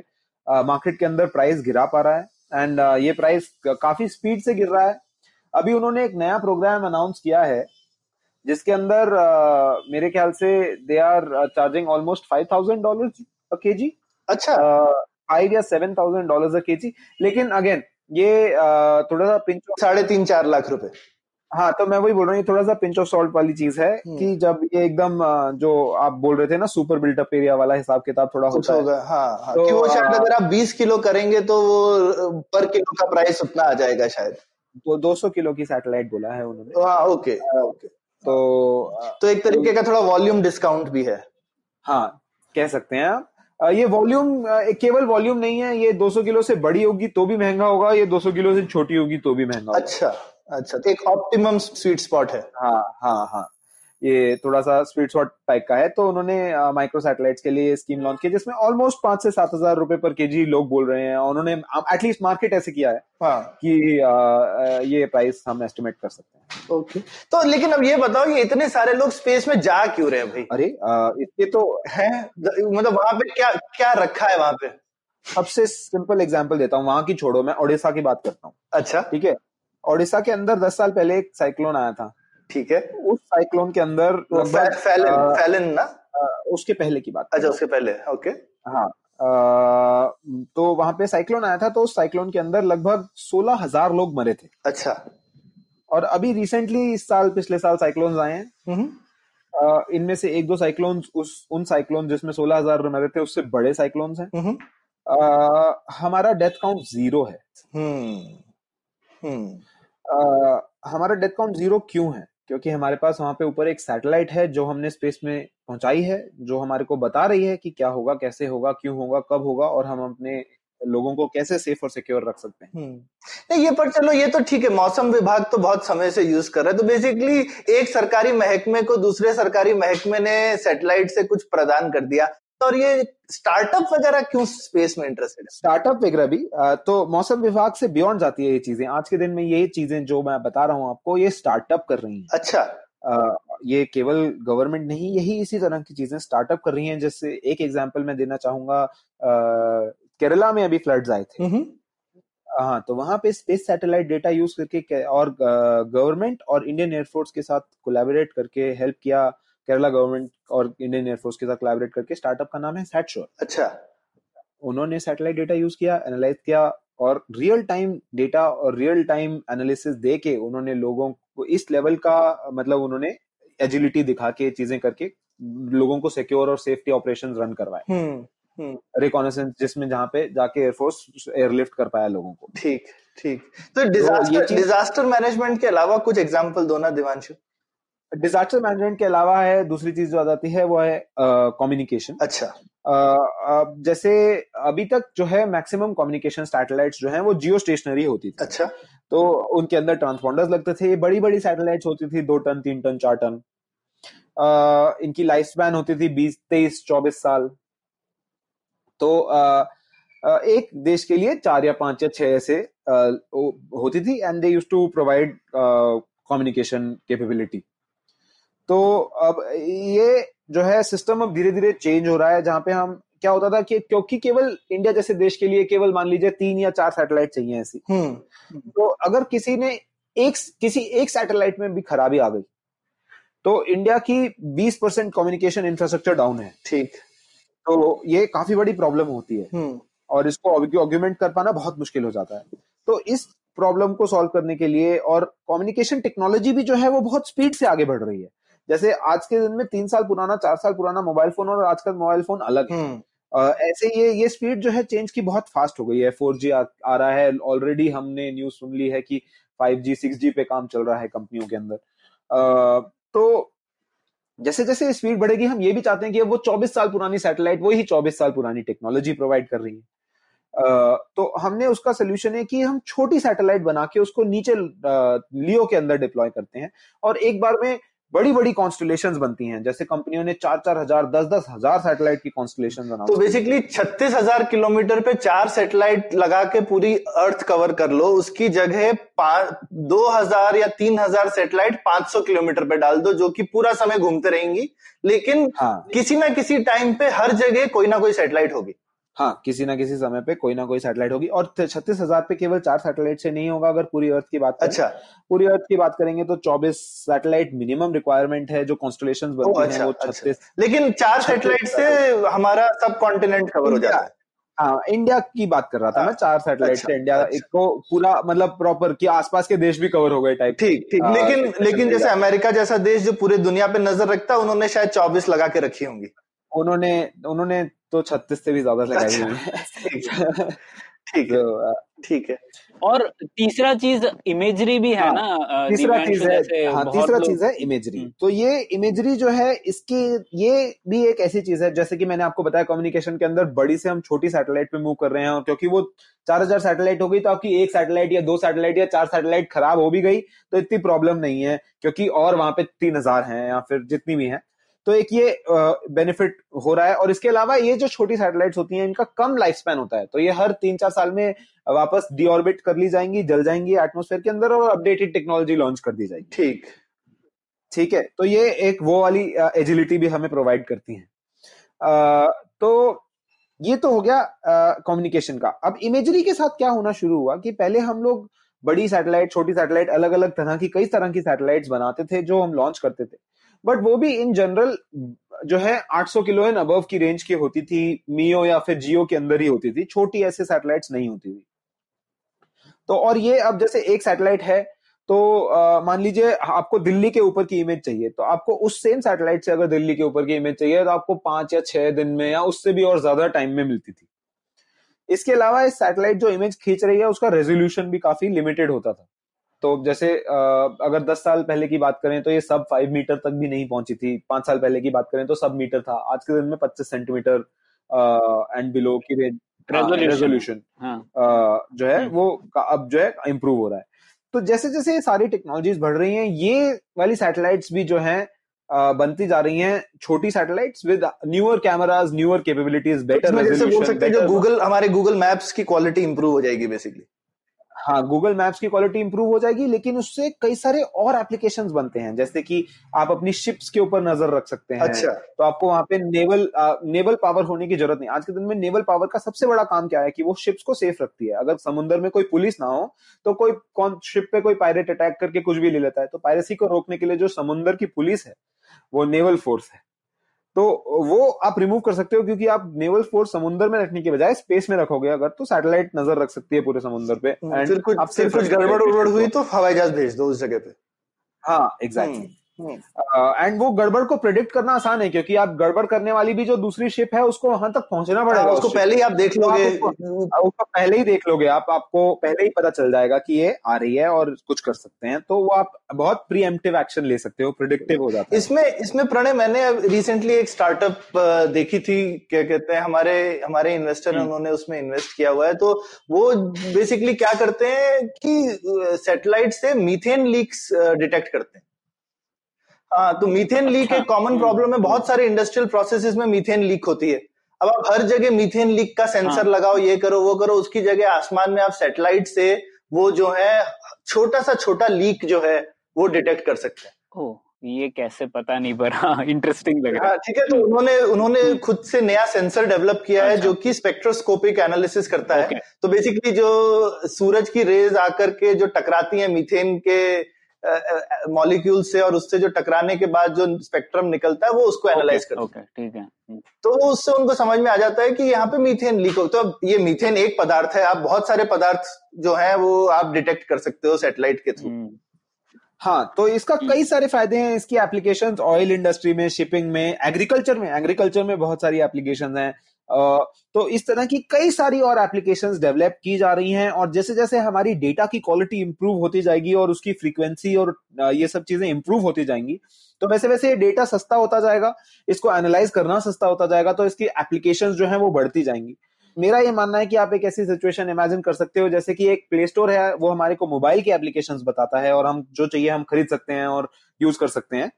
मार्केट के अंदर प्राइस गिरा पा रहा है। एंड ये प्राइस काफ़ी स्पीड से गिर रहा है। अभी उन्होंने एक नया प्रोग्राम अनाउंस किया है जिसके अंदर अ, मेरे ख्याल से they are charging almost five thousand dollar के जी अच्छा। फाइव या सेवन थाउज़ेंड डॉलर के जी लेकिन अगेन ये अ, थोड़ा सा पिंच साढ़े तीन चार लाख रुपए। हाँ तो मैं वही बोल रहा हूँ थोड़ा सा पिंच ऑफ़ सॉल्ट वाली चीज़ है हम्म। कि जब ये एकदम जो आप बोल रहे थे ना सुपर बिल्टअप एरिया वाला हिसाब किताब थोड़ा होता है। होगा हाँ हाँ। तो, कि वो शायद अगर आप बीस किलो करेंगे तो वो पर किलो का प्राइस उतना आ जाएगा शायद। तो 200 किलो की सैटेलाइट बोला है उन्होंने। हाँ ओके ओके। तो तो एक तरीके का थोड़ा वॉल्यूम डिस्काउंट भी है। हाँ कह सकते हैं आप। ये वॉल्यूम केवल वॉल्यूम नहीं है ये 200 किलो से बड़ी होगी तो भी महँगा होगा ये 200 किलो से छोटी होगी तो भी महँगा होगा। अच्छा अच्छा तो एक ऑप्टिमम स्वीट स्पॉट है। हाँ हाँ हाँ। ये थोड़ा सा स्वीट स्पॉट टाइप का है तो उन्होंने माइक्रो सैटेलाइट्स के लिए स्कीम लॉन्च की जिसमें ऑलमोस्ट पाँच से सात हज़ार रुपए पर केजी लोग बोल रहे हैं और उन्होंने एटलीस्ट मार्केट ऐसे किया है हाँ। कि अ, ये प्राइस हम एस्टिमेट कर सकते हैं। ओके। तो लेकिन अब ये बताओ ये इतने सारे लोग स्पेस में जा क्यों रहे हैं भाई? अरे इसके तो है मतलब वहाँ पे क्या क्या रखा है वहाँ पे? सबसे सिंपल एग्ज़ाम्पल देता हूँ वहाँ की छोड़ो मैं ओडिशा की बात करता हूँ। अच्छा। ठीक है? ओडिशा के अंदर दस साल पहले एक साइक्लोन आया था। ठीक है। उस साइक्लोन के अंदर फैलन फैलन ना? अ, उसके पहले की बात अच्छा उसके पहले ओके हाँ अ, तो वहाँ पे साइक्लोन आया था तो उस साइक्लोन के अंदर लगभग सोलह हज़ार लोग मरे थे। अच्छा। और अभी रिसेंटली इस साल पिछले साल साइक्लोन्स आए हैं। हम्म। इनमें से एक दो साइक्लोन्स उस उन साइक्लोन जिसमें सोलह हज़ार मरे थे उससे बड़े साइक्लोन्स हैं। हम्म। हमारा डेथ काउंट ज़ीरो है। हम्म। हमारा डेथ काउंट ज़ीरो क्यों है? क्योंकि हमारे पास वहाँ पे ऊपर एक सैटेलाइट है जो हमने स्पेस में पहुंचाई है, जो हमारे को बता रही है कि क्या होगा, कैसे होगा, क्यों होगा, कब होगा और हम अपने लोगों को कैसे सेफ़ और सिक्योर रख सकते हैं। हम्म। नहीं, ये पर चलो, ये तो ठीक है, मौसम विभाग तो बहुत समय से यूज़ कर रहा है। तो बेसिकली एक सरकारी महकमे को दूसरे सरकारी महकमे ने सैटेलाइट से कुछ प्रदान कर दिया। और ये स्टार्टअप वगैरह क्यों स्पेस में इंटरेस्टेड है? स्टार्टअप वगैरह भी तो मौसम विभाग से बियॉन्ड जाती है ये चीज़ें। आज के दिन में ये चीज़ें जो मैं बता रहा हूँ आपको ये स्टार्टअप कर रही हैं। अच्छा। अ, ये केवल गवर्नमेंट नहीं यही इसी तरह की चीज़ें स्टार्टअप कर रही हैं। जैसे एक एग्जांपल मैं देना चाहूँगा केरला में अभी फ्लड्स आए थे। हम्म। हाँ तो वहाँ पे स्पेस सैटेलाइट डेटा यूज़ करके और गवर्नमेंट और इंडियन एयरफोर्स के साथ कोलैबोरेट करके हेल्प किया। केरला गवर्नमेंट और इंडियन एयरफोर्स के साथ कोलैबोरेट करके स्टार्टअप का नाम है सैटशोर अच्छा। उन्होंने सैटेलाइट डेटा यूज़ किया एनालाइज किया और रियल टाइम डेटा और रियल टाइम एनालिसिस दे के उन्होंने लोगों को इस लेवल का मतलब उन्होंने एजिलिटी दिखा के चीज़ें करके लोगों को सिक्योर और सेफ्टी ऑपरेशन रन करवाए। हम्म हम्म। रिकॉनेसेंस जिसमें जहाँ पे जाके एयरफोर्स एयरलिफ्ट कर पाया लोगों को। ठीक ठीक। तो डिजास्टर चीज- डिजास्टर मैनेजमेंट के अलावा कुछ एग्जांपल दो ना दिवांशु। डिजास्टर मैनेजमेंट के अलावा है दूसरी चीज़ जो आ जाती है वो है कम्युनिकेशन uh, अच्छा। uh, जैसे अभी तक जो है मैक्सिमम कम्युनिकेशन सैटेलाइट्स जो है वो जियो स्टेशनरी होती थी। अच्छा। तो उनके अंदर ट्रांसपॉन्डर्स लगते थे बड़ी बड़ी सैटेलाइट्स होती थी दो टन तीन टन चार टन। अ, इनकी लाइफ स्पैन होती थी बीस तेईस चौबीस साल। तो अ, अ, एक देश के लिए चार या पाँच या छह ऐसे वो- होती थी and they use to provide communication capability तो अब ये जो है सिस्टम अब धीरे धीरे चेंज हो रहा है जहाँ पे हम क्या होता था कि क्योंकि केवल इंडिया जैसे देश के लिए केवल मान लीजिए तीन या चार सैटेलाइट चाहिए ऐसी। हम्म। तो अगर किसी ने एक किसी एक सैटेलाइट में भी खराबी आ गई तो इंडिया की 20 परसेंट कम्युनिकेशन इंफ्रास्ट्रक्चर डाउन है। ठीक। तो ये काफ़ी बड़ी प्रॉब्लम होती है। हम्म। और इसको ऑर्ग्यूमेंट कर पाना बहुत मुश्किल हो जाता है। तो इस प्रॉब्लम को सॉल्व करने के लिए और कम्युनिकेशन टेक्नोलॉजी भी जो है वो बहुत स्पीड से आगे बढ़ रही है। जैसे आज के दिन में तीन साल पुराना चार साल पुराना मोबाइल फ़ोन और आज का मोबाइल फ़ोन अलग है। अ, ऐसे ये ये स्पीड जो है चेंज की बहुत फास्ट हो गई है। फोर जी आ, आ रहा है ऑलरेडी हमने न्यूज़ सुन ली है कि फाइव जी सिक्स जी पे काम चल रहा है कंपनियों के अंदर। अ, तो जैसे जैसे स्पीड बढ़ेगी हम ये भी चाहते हैं कि वो 24 साल पुरानी सैटेलाइट वही 24 साल पुरानी टेक्नोलॉजी प्रोवाइड कर रही है। तो हमने उसका सोल्यूशन है कि हम छोटी सैटेलाइट बना के उसको नीचे लियो के अंदर डिप्लॉय करते हैं। और एक बार में बड़ी बड़ी कॉन्स्टलेशन बनती हैं। जैसे कंपनियों ने चार चार हज़ार दस दस हज़ार सैटेलाइट की कॉन्स्टलेशन बना तो बेसिकली छत्तीस हज़ार किलोमीटर पे चार सैटेलाइट लगा के पूरी अर्थ कवर कर लो। उसकी जगह दो हज़ार या तीन हज़ार सेटेलाइट पाँच सौ किलोमीटर पे डाल दो जो कि पूरा समय घूमते रहेंगी। लेकिन हाँ। किसी ना किसी टाइम पे हर जगह कोई ना कोई सेटेलाइट होगी। हाँ किसी ना किसी समय पे कोई ना कोई सैटेलाइट होगी और छत्तीस हज़ार पे केवल चार सैटेलाइट से नहीं होगा अगर पूरी अर्थ की बात करें। अच्छा। पूरी अर्थ की बात करेंगे तो चौबीस सैटेलाइट मिनिमम रिक्वायरमेंट है जो कॉन्स्टलेशन बनती अच्छा, हैं वो अच्छा। छत्तीस अच्छा। लेकिन चार सैटेलाइट से हमारा सब कॉन्टिनेंट कवर हो जाता है। हाँ इंडिया की बात कर रहा था हाँ, मैं चार सैटेलाइट अच्छा, से इंडिया अच्छा। एक को पूरा मतलब प्रॉपर कि आसपास के देश भी कवर हो गए टाइप ठीक ठीक। लेकिन लेकिन जैसे अमेरिका जैसा देश जो पूरे दुनिया पे नज़र रखता है उन्होंने शायद चौबीस लगा के रखी होंगी। उन्होंने उन्होंने तो छत्तीस से भी ज़्यादा लगाई हुई (laughs) है। ठीक है। ठीक है। और तीसरा चीज़ इमेजरी भी है हाँ, ना तीसरा चीज़ है हाँ तीसरा चीज़ है इमेजरी। तो ये इमेजरी जो है इसकी ये भी एक ऐसी चीज़ है जैसे कि मैंने आपको बताया कम्युनिकेशन के अंदर बड़ी से हम छोटी सैटेलाइट पे मूव कर रहे हैं और क्योंकि वो चार हज़ार सैटेलाइट हो गई तो आपकी एक सैटेलाइट या दो सैटेलाइट या चार सैटेलाइट खराब हो भी गई तो इतनी प्रॉब्लम नहीं है क्योंकि और वहाँ पे तीन हज़ार है या फिर जितनी भी है। तो एक ये बेनिफिट हो रहा है। और इसके अलावा ये जो छोटी सैटेलाइट्स होती हैं इनका कम लाइफ स्पैन होता है। तो ये हर तीन चार साल में वापस डीऑर्बिट कर ली जाएँगी जल जाएँगी एटमोस्फेयर के अंदर और अपडेटेड टेक्नोलॉजी लॉन्च कर दी जाएगी। ठीक। ठीक है? तो ये एक वो वाली एजिलिटी भी हमें प्रोवाइड करती है। तो ये तो हो गया कम्युनिकेशन का। अब इमेजरी के साथ क्या होना शुरू हुआ कि पहले हम लोग बड़ी सैटेलाइट छोटी सैटेलाइट अलग अलग तरह की कई तरह की सैटेलाइट्स बनाते थे जो हम लॉन्च करते थे। बट वो भी इन जनरल जो है 800 किलो एंड अबव की रेंज की होती थी मियो या फिर जियो के अंदर ही होती थी, छोटी ऐसे सैटेलाइट्स नहीं होती थी। तो और ये अब जैसे एक सैटेलाइट है तो मान लीजिए आपको दिल्ली के ऊपर की इमेज चाहिए तो आपको उस सेम सैटेलाइट से अगर दिल्ली के ऊपर की इमेज चाहिए तो आपको पाँच या छह दिन में या उससे भी और ज़्यादा टाइम में मिलती थी। इसके अलावा इस सैटेलाइट जो इमेज खींच रही है, उसका रेजोल्यूशन भी काफ़ी लिमिटेड होता था। तो जैसे अगर दस साल पहले की बात करें तो ये सब फाइव मीटर तक भी नहीं पहुँची थी। पाँच साल पहले की बात करें तो सब मीटर था। आज के दिन में पच्चीस सेंटीमीटर एंड बिलो की रेंज रेजोल्यूशन हाँ। जो है। वो अब जो है इम्प्रूव हो रहा है। तो जैसे जैसे ये सारी टेक्नोलॉजीज़ बढ़ रही हैं ये वाली सैटेलाइट्स भी जो है बनती जा रही हैं छोटी satellites with newer cameras newer capabilities better बोल सकते हैं जो गूगल हमारे गूगल मैप्स की क्वालिटी इंप्रूव हो जाएगी बेसिकली हाँ गूगल मैप्स की क्वालिटी इंप्रूव हो जाएगी लेकिन उससे कई सारे और एप्लीकेशन बनते हैं। जैसे कि आप अपनी शिप्स के ऊपर नज़र रख सकते हैं। अच्छा। तो आपको वहाँ पे नेवल आ, नेवल पावर होने की ज़रूरत नहीं। आज के दिन में नेवल पावर का सबसे बड़ा काम क्या है कि वो शिप्स को सेफ़ रखती है। अगर समुद्र में कोई पुलिस ना हो तो कोई कौन शिप पे कोई पायरेट अटैक करके कुछ भी ले लेता है। तो पायरेसी को रोकने के लिए जो समुद्र की पुलिस है वो नेवल फोर्स है। तो वो आप रिमूव कर सकते हो क्योंकि आप नेवल फोर्स समुद्र में रखने के बजाय स्पेस में रखोगे अगर तो सैटेलाइट नज़र रख सकती है पूरे समुद्र पे। एंड कुछ, कुछ गड़बड़ उड़बड़ हुई तो हवाई जहाज़ भेज दो उस जगह पे। हाँ एग्जैक्टली एंड वो गड़बड़ को प्रिडिक्ट करना आसान है क्योंकि आप गड़बड़ करने वाली भी जो दूसरी शिप है उसको वहाँ तक पहुँचना पड़ेगा हाँ, उसको पहले ही आप देख लोगे। उसको पहले ही देख लोगे। आप आपको पहले ही पता चल जाएगा कि ये आ रही है और कुछ कर सकते हैं। तो वो आप बहुत प्रीएम्प्टिव एक्शन ले सकते हो प्रिडिक्टिव हो जाता है। इसमें इसमें प्रणय मैंने रिसेंटली एक स्टार्टअप देखी थी क्या कहते हैं हमारे हमारे इन्वेस्टर हम्म। उन्होंने उसमें इन्वेस्ट किया हुआ है। तो वो बेसिकली क्या करते हैं कि सैटेलाइट से मीथेन लीक्स डिटेक्ट करते हैं। हाँ तो मीथेन लीक एक कॉमन प्रॉब्लम है। बहुत सारे इंडस्ट्रियल प्रोसेसेस में मीथेन लीक होती है। अब आप हर जगह मीथेन लीक का सेंसर हाँ. लगाओ ये करो वो करो उसकी जगह आसमान में आप सैटेलाइट से वो जो है छोटा सा छोटा लीक जो है वो डिटेक्ट कर सकते हैं। ओ ये कैसे पता नहीं पर हाँ इंटरेस्टिंग लग रहा है। ठीक है तो उन्होंने उन्होंने हम्म। खुद से नया सेंसर डेवलप किया है अच्छा। जो कि स्पेक्ट्रोस्कोपिक एनालिसिस करता है। तो बेसिकली जो सूरज की रेज आकर के जो टकराती है मीथेन के मॉलिक्यूल से और उससे जो टकराने के बाद जो स्पेक्ट्रम निकलता है वो उसको एनालाइज करता है ठीक है। तो उससे उनको समझ में आ जाता है कि यहाँ पे मीथेन लीक हो तो ये मीथेन एक पदार्थ है आप बहुत सारे पदार्थ जो है वो आप डिटेक्ट कर सकते हो सेटेलाइट के थ्रू हम्म। हाँ तो इसका। कई सारे फ़ायदे हैं इसकी एप्लीकेशंस ऑयल इंडस्ट्री में शिपिंग में एग्रीकल्चर में एग्रीकल्चर में बहुत सारी एप्लीकेशंस हैं तो इस तरह की कई सारी और एप्लीकेशंस डेवलप की जा रही हैं और जैसे जैसे हमारी डेटा की क्वालिटी इंप्रूव होती जाएगी और उसकी फ्रीक्वेंसी और ये सब चीज़ें इंप्रूव होती जाएँगी तो वैसे वैसे ये डेटा सस्ता होता जाएगा, इसको एनालाइज करना सस्ता होता जाएगा तो इसकी एप्लीकेशन जो है वो बढ़ती जाएँगी। मेरा ये मानना है कि आप एक ऐसी सिचुएशन इमेजिन कर सकते हो, जैसे कि एक प्ले स्टोर है, वो हमारे को मोबाइल की एप्लीकेशन बताता है और हम जो चाहिए हम खरीद सकते हैं और यूज़ कर सकते हैं।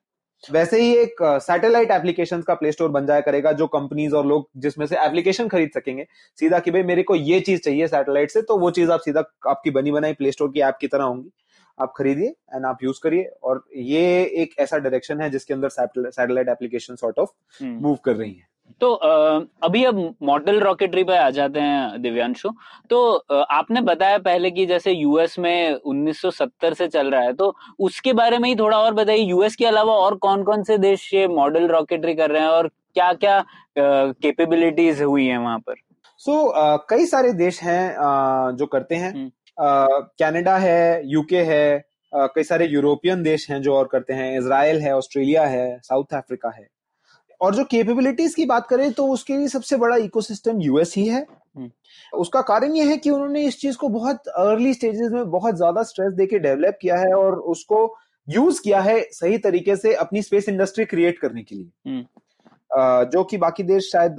वैसे ही एक सैटेलाइट एप्लीकेशन का प्ले स्टोर बन जाया करेगा जो कंपनीज़ और लोग जिसमें से एप्लीकेशन खरीद सकेंगे। सीधा कि भाई मेरे को ये चीज़ चाहिए सैटेलाइट से तो वो चीज़ आप सीधा आपकी बनी बनाई प्ले स्टोर की ऐप की तरह होंगी। आप खरीदिए एंड आप यूज़ करिए और ये एक ऐसा डायरेक्शन है जिसके अंदर satellite application sort of move कर रही है। तो अभी अब मॉडल रॉकेटरी पे आ जाते हैं दिव्यांशु। तो आपने बताया पहले कि जैसे यूएस में 1970 से चल रहा है तो उसके बारे में ही थोड़ा और बताइए। यूएस के अलावा और कौन कौन से देश ये मॉडल रॉकेटरी कर रहे हैं और क्या क्या कैपेबिलिटीज हुई है वहाँ पर? सो so, uh, कई सारे देश हैं uh, जो करते हैं। Canada hmm. uh, है यूके है uh, कई सारे यूरोपियन देश हैं जो और करते हैं। इसराइल है ऑस्ट्रेलिया है साउथ अफ्रीका है। और जो कैपेबिलिटीज की बात करें तो उसके लिए सबसे बड़ा इकोसिस्टम यूएस ही है हम्म। उसका कारण यह है कि उन्होंने इस चीज़ को बहुत अर्ली स्टेजेस में बहुत ज़्यादा स्ट्रेस देके डेवलप किया है और उसको यूज़ किया है सही तरीके से अपनी स्पेस इंडस्ट्री क्रिएट करने के लिए हम्म। जो कि बाकी देश शायद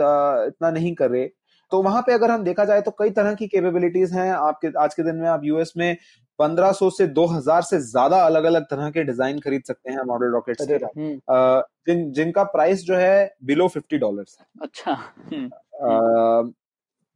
इतना नहीं कर रहे तो वहाँ पे अगर हम देखा जाए तो कई तरह की कैपेबिलिटीज हैं आपके आज के दिन में आप यूएस में 1500 से 2000 से ज़्यादा अलग अलग तरह के डिज़ाइन खरीद सकते हैं मॉडल रॉकेट से हम्म। जिन जिनका प्राइस जो है बिलो फिफ्टी डॉलर अच्छा हम्म।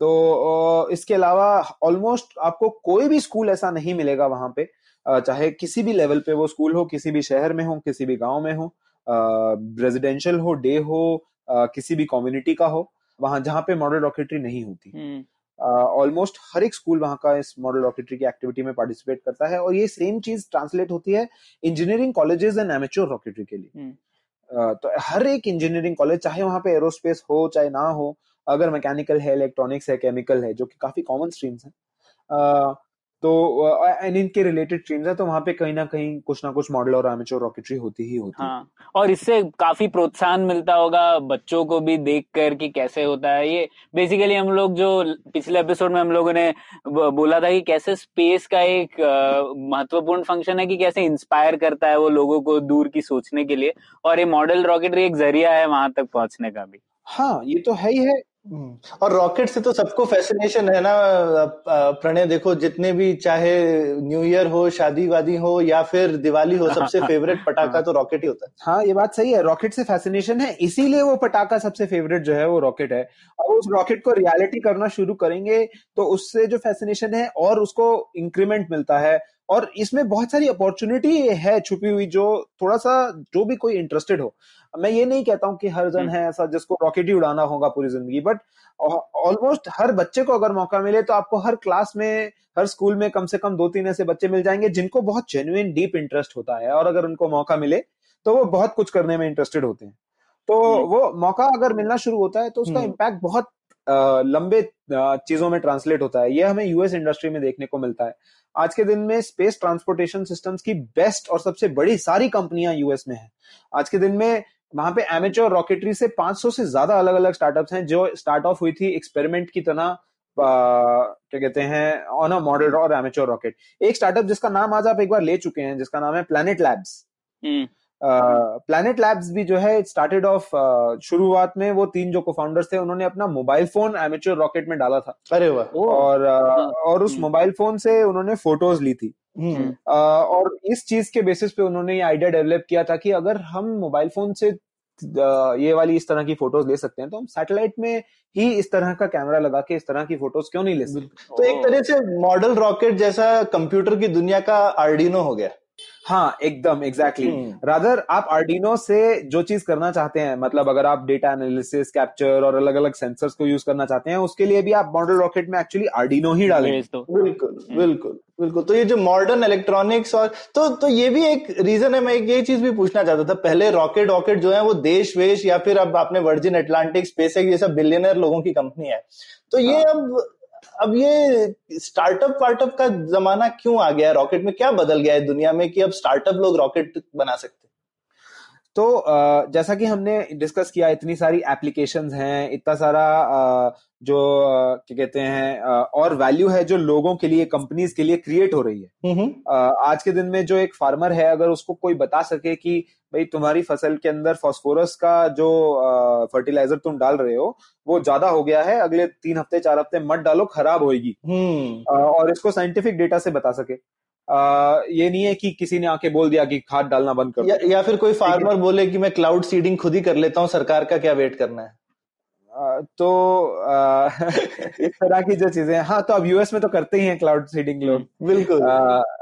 तो इसके अलावा ऑलमोस्ट आपको कोई भी स्कूल ऐसा नहीं मिलेगा वहाँ पे चाहे किसी भी लेवल पे वो स्कूल हो किसी भी शहर में हो किसी भी गाँव में हो रेजिडेंशियल हो डे हो किसी भी कम्युनिटी का हो वहाँ जहाँ पे मॉडल रॉकेटरी नहीं होती हम्म। ऑलमोस्ट uh, हर एक स्कूल वहाँ का इस मॉडल रॉकेटरी की एक्टिविटी में पार्टिसिपेट करता है और ये सेम चीज़ ट्रांसलेट होती है engineering colleges and amateur rocketry के लिए। uh, तो हर एक इंजीनियरिंग कॉलेज चाहे वहाँ पे एरोस्पेस हो चाहे ना हो अगर मैकेनिकल है इलेक्ट्रॉनिक्स है केमिकल है जो कि काफ़ी कॉमन स्ट्रीम्स है। तो एंड इनके रिलेटेड स्ट्रीम्स है तो वहाँ पे कहीं ना कहीं कुछ ना कुछ मॉडल और एमेच्योर रॉकेटरी होती ही होती हाँ, है और इससे काफ़ी प्रोत्साहन मिलता होगा बच्चों को भी देख कर कि कैसे होता है। ये बेसिकली हम लोग जो पिछले एपिसोड में हम लोगों ने बोला था कि कैसे स्पेस का एक महत्वपूर्ण फ़ंक्शन है कि कैसे इंस्पायर करता है वो लोगों को दूर की सोचने के लिए। और ये मॉडल रॉकेटरी एक ज़रिया है वहाँ तक पहुँचने का भी। हाँ ये तो है ही है। और रॉकेट से तो सबको फैसिनेशन है ना प्रणय देखो जितने भी चाहे न्यू ईयर हो शादी वादी हो या फिर दिवाली हो सबसे फेवरेट (laughs) पटाखा तो रॉकेट ही होता है। हाँ ये बात सही है रॉकेट से फैसिनेशन है इसीलिए वो पटाखा सबसे फेवरेट जो है वो रॉकेट है। और उस रॉकेट को रियलिटी करना शुरू करेंगे तो उससे जो फैसिनेशन है और उसको इंक्रीमेंट मिलता है। और इसमें बहुत सारी अपॉर्चुनिटी है छुपी हुई जो थोड़ा सा जो भी कोई इंटरेस्टेड हो। मैं ये नहीं कहता हूँ कि हर जन हम्म। है ऐसा जिसको रॉकेट ही उड़ाना होगा पूरी ज़िंदगी बट ऑलमोस्ट हर बच्चे को अगर मौका मिले तो आपको हर क्लास में हर स्कूल में कम से कम दो तीन ऐसे बच्चे मिल जाएँगे जिनको बहुत जेन्युइन डीप इंटरेस्ट होता है और अगर उनको मौका मिले तो वो बहुत कुछ करने में इंटरेस्टेड होते हैं तो हम्म। वो मौका अगर मिलना शुरू होता है तो उसका इम्पैक्ट हम्म। बहुत लंबे चीज़ों में ट्रांसलेट होता है ये हमें यूएस इंडस्ट्री में देखने को मिलता है आज के दिन में स्पेस ट्रांसपोर्टेशन सिस्टम्स की बेस्ट और सबसे बड़ी सारी कंपनियाँ यूएस में हैं आज के दिन में वहाँ पे एमेचोर रॉकेटरी से 500 से ज़्यादा अलग अलग स्टार्टअप्स हैं जो स्टार्ट ऑफ़ हुई थी एक्सपेरिमेंट की तरह क्या कहते हैं ऑन अ मॉडल और एमेचोर रॉकेट एक स्टार्टअप जिसका नाम आज आप एक बार ले चुके हैं जिसका नाम है प्लानिट लैब्स प्लानिट लैब्स भी जो है स्टार्टेड ऑफ़ शुरुआत में वो तीन जो को-फाउंडर्स थे उन्होंने अपना मोबाइल फ़ोन एमेच्योर रॉकेट में डाला था। अरे वाह। और uh, और उस मोबाइल हम्म। फ़ोन से उन्होंने फ़ोटोज़ ली थी। Uh, और इस चीज़ के बेसिस पे उन्होंने ये आइडिया डेवलप किया था कि अगर हम मोबाइल फ़ोन से ये वाली इस तरह की फ़ोटोज़ ले सकते हैं तो हम सैटेलाइट में ही इस तरह का कैमरा लगा के इस तरह की फ़ोटोज़ क्यों नहीं ले सकते? तो एक तरह से मॉडल रॉकेट जैसा कंप्यूटर की दुनिया का आर्डिनो हो गया। हाँ एकदम एग्जैक्टली रादर आप आर्डिनो से जो चीज़ करना चाहते हैं मतलब अगर आप डेटा एनालिसिस कैप्चर और अलग अलग सेंसर्स को यूज़ करना चाहते हैं उसके लिए भी आप मॉडल रॉकेट में एक्चुअली आर्डिनो ही डालेंगे तो। बिल्कुल हम्म। बिल्कुल बिल्कुल। तो ये जो मॉडर्न इलेक्ट्रॉनिक्स और तो तो ये भी एक रीजन है मैं एक ये चीज़ भी पूछना चाहता था। पहले रॉकेट रॉकेट जो है वो देश वेश या फिर अब आपने वर्जिन अटलांटिक स्पेस ये सब बिलियनर लोगों की कंपनी है। तो ये हाँ. अब अब ये स्टार्टअप वार्टअप का जमाना क्यों आ गया? है रॉकेट में क्या बदल गया है दुनिया में कि अब स्टार्टअप लोग रॉकेट बना सकते तो जैसा कि हमने डिस्कस किया इतनी सारी एप्लीकेशन हैं इतना सारा जो क्या कहते हैं और वैल्यू है जो लोगों के लिए कंपनीज़ के लिए क्रिएट हो रही है हम्म। आज के दिन में जो एक फार्मर है अगर उसको कोई बता सके कि भाई तुम्हारी फ़सल के अंदर फॉस्फोरस का जो फर्टिलाइज़र तुम डाल रहे हो वो ज़्यादा हो गया है अगले तीन हफ़्ते चार हफ़्ते मत डालो खराब होगी हम्म। और इसको साइंटिफिक डेटा से बता सके आ, ये नहीं है कि किसी ने आके बोल दिया कि खाद डालना बंद कर या, या फिर कोई फार्मर बोले कि मैं क्लाउड सीडिंग खुद ही कर लेता हूँ सरकार का क्या वेट करना है? आ, तो आ, (laughs) इस तरह की जो चीज़ें हाँ। तो अब यूएस में तो करते ही हैं क्लाउड सीडिंग लोग। बिल्कुल।